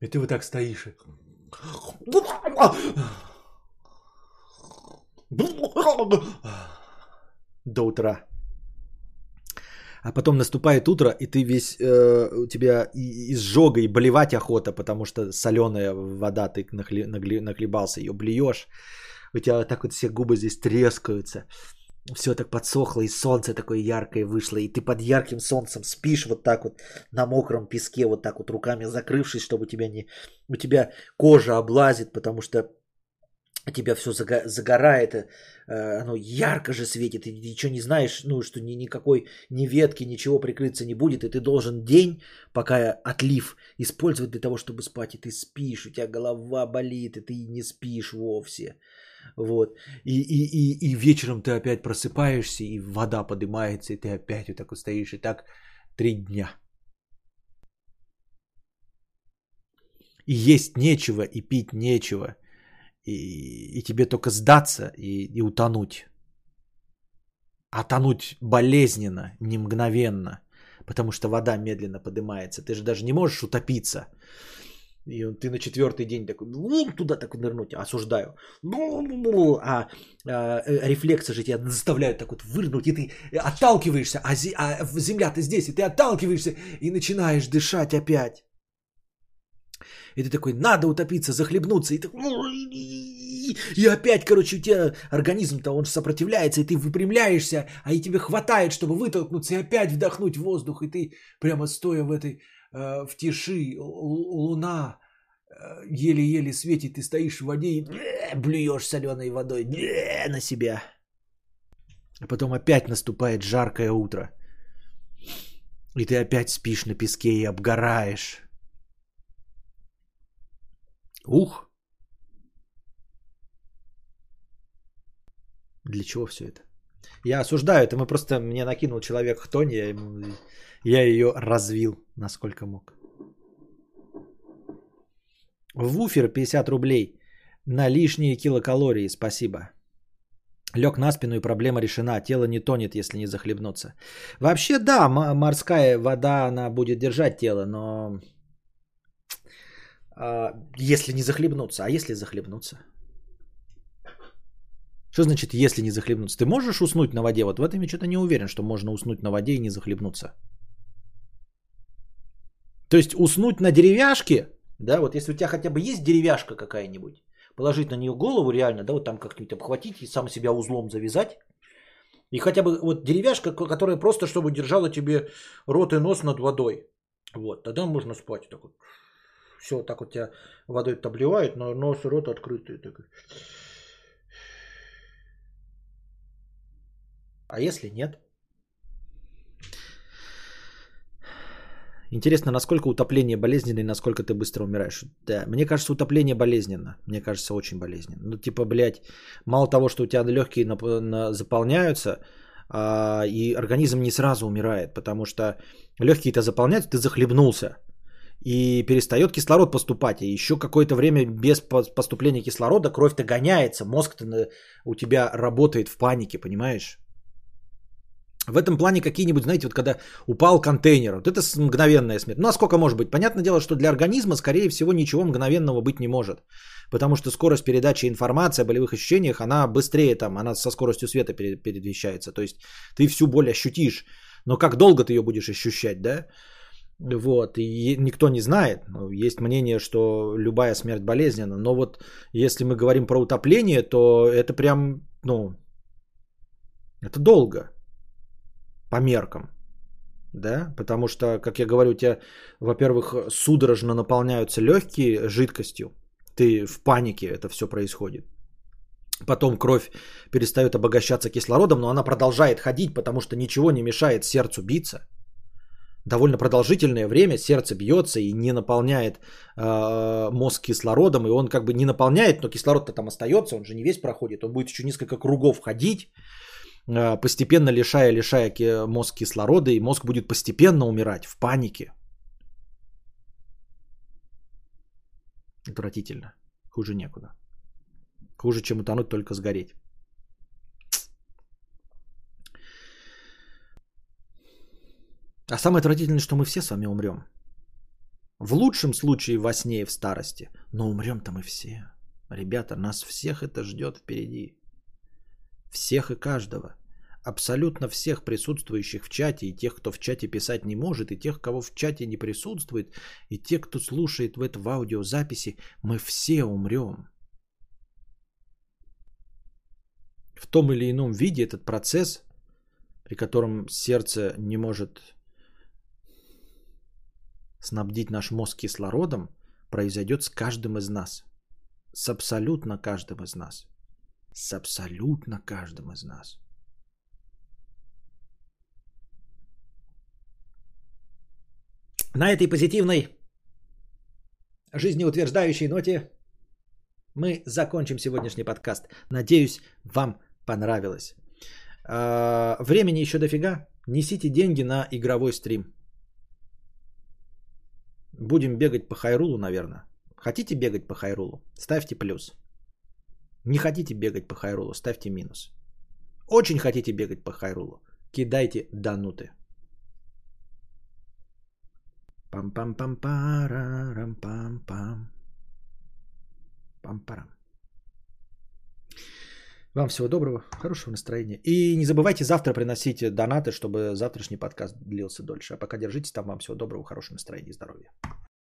И ты вот так стоишь. До утра. А потом наступает утро, и ты весь, э, у тебя изжога, и болевать охота, потому что соленая вода, ты нахле, нахле, нахлебался, ее блюешь. У тебя так вот все губы здесь трескаются все так подсохло, и солнце такое яркое вышло, и ты под ярким солнцем спишь вот так вот на мокром песке, вот так вот руками закрывшись, чтобы тебя не... У тебя кожа облазит, потому что тебя все загорает, оно ярко же светит, и ничего не знаешь, ну, что ни, никакой ни ветки, ничего прикрыться не будет, и ты должен день, пока отлив, использовать для того, чтобы спать, и ты спишь, у тебя голова болит, и ты не спишь вовсе. Вот. И, и, и, и вечером ты опять просыпаешься, и вода поднимается, и ты опять вот так вот стоишь, и так три дня. И есть нечего, и пить нечего. И, и тебе только сдаться и, и утонуть. А тонуть болезненно, не мгновенно. Потому что вода медленно поднимается. Ты же даже не можешь утопиться. И ты на четвертый день такой, ну, туда так нырнуть, осуждаю. А, а рефлексы же тебя заставляют так вот вырнуть, и ты отталкиваешься, а, зи, а земля ты здесь, и ты отталкиваешься, и начинаешь дышать опять. И ты такой, надо утопиться, захлебнуться, и ты... И опять, короче, у тебя организм-то, он сопротивляется, и ты выпрямляешься, а и тебе хватает, чтобы вытолкнуться, и опять вдохнуть воздух, и ты прямо стоя в этой Э, в тиши, луна э, еле-еле светит, ты стоишь в воде и блюешь соленой водой на себя. А потом опять наступает жаркое утро. И ты опять спишь на песке и обгораешь. Ух! Для чего все это? Я осуждаю это. Мы просто мне накинул человек хтонь, я, я ее развил, насколько мог. Вуфер 50 рублей на лишние килокалории, спасибо. Лег на спину и проблема решена. Тело не тонет, если не захлебнуться. Вообще, да, морская вода, она будет держать тело, но если не захлебнуться. А если захлебнуться? Что значит, если не захлебнуться? Ты можешь уснуть на воде? Вот в этом я что-то не уверен, что можно уснуть на воде и не захлебнуться. То есть уснуть на деревяшке, да, вот если у тебя хотя бы есть деревяшка какая-нибудь, положить на нее голову реально, да, вот там как-нибудь обхватить и сам себя узлом завязать, и хотя бы вот деревяшка, которая просто, чтобы держала тебе рот и нос над водой. Вот, тогда можно спать. Так вот. Все, так вот тебя водой обливает, но нос и рот открытый. Такой. А если нет? Интересно, насколько утопление болезненно и насколько ты быстро умираешь. Да, мне кажется, утопление болезненно. Мне кажется, очень болезненно. Ну, типа, блядь, мало того, что у тебя легкие нап- на- заполняются, а, и организм не сразу умирает, потому что легкие-то заполняются, ты захлебнулся. И перестает кислород поступать. И еще какое-то время без поступления кислорода кровь-то гоняется. Мозг-то у тебя работает в панике, понимаешь? В этом плане какие-нибудь, знаете, вот когда упал контейнер, вот это мгновенная смерть. Ну а сколько может быть? Понятное дело, что для организма, скорее всего, ничего мгновенного быть не может. Потому что скорость передачи информации о болевых ощущениях, она быстрее там, она со скоростью света перемещается. То есть ты всю боль ощутишь. Но как долго ты ее будешь ощущать, да? Вот, и никто не знает. Есть мнение, что любая смерть болезненна. Но вот если мы говорим про утопление, то это прям, ну, это долго по меркам. Да, потому что, как я говорю, у тебя, во-первых, судорожно наполняются легкие жидкостью. Ты в панике это все происходит. Потом кровь перестает обогащаться кислородом, но она продолжает ходить, потому что ничего не мешает сердцу биться. Довольно продолжительное время сердце бьется и не наполняет э, мозг кислородом, и он как бы не наполняет, но кислород-то там остается, он же не весь проходит, он будет еще несколько кругов ходить, э, постепенно лишая, лишая мозг кислорода, и мозг будет постепенно умирать в панике. Отвратительно. Хуже некуда. Хуже, чем утонуть, только сгореть. А самое отвратительное, что мы все с вами умрем. В лучшем случае во сне и в старости. Но умрем-то мы все. Ребята, нас всех это ждет впереди. Всех и каждого. Абсолютно всех присутствующих в чате, и тех, кто в чате писать не может, и тех, кого в чате не присутствует, и тех, кто слушает в это в аудиозаписи, мы все умрем. В том или ином виде этот процесс, при котором сердце не может снабдить наш мозг кислородом произойдет с каждым из нас. С абсолютно каждым из нас. С абсолютно каждым из нас. На этой позитивной жизнеутверждающей ноте мы закончим сегодняшний подкаст. Надеюсь, вам понравилось. А, времени еще дофига. Несите деньги на игровой стрим. Будем бегать по Хайрулу, наверное. Хотите бегать по Хайрулу? Ставьте плюс. Не хотите бегать по Хайрулу? Ставьте минус. Очень хотите бегать по Хайрулу? Кидайте дануты. Пам-пам-пам-парам-пам-пам. Пам-парам. Вам всего доброго, хорошего настроения. И не забывайте завтра приносить донаты, чтобы завтрашний подкаст длился дольше. А пока держитесь там. Вам всего доброго, хорошего настроения и здоровья.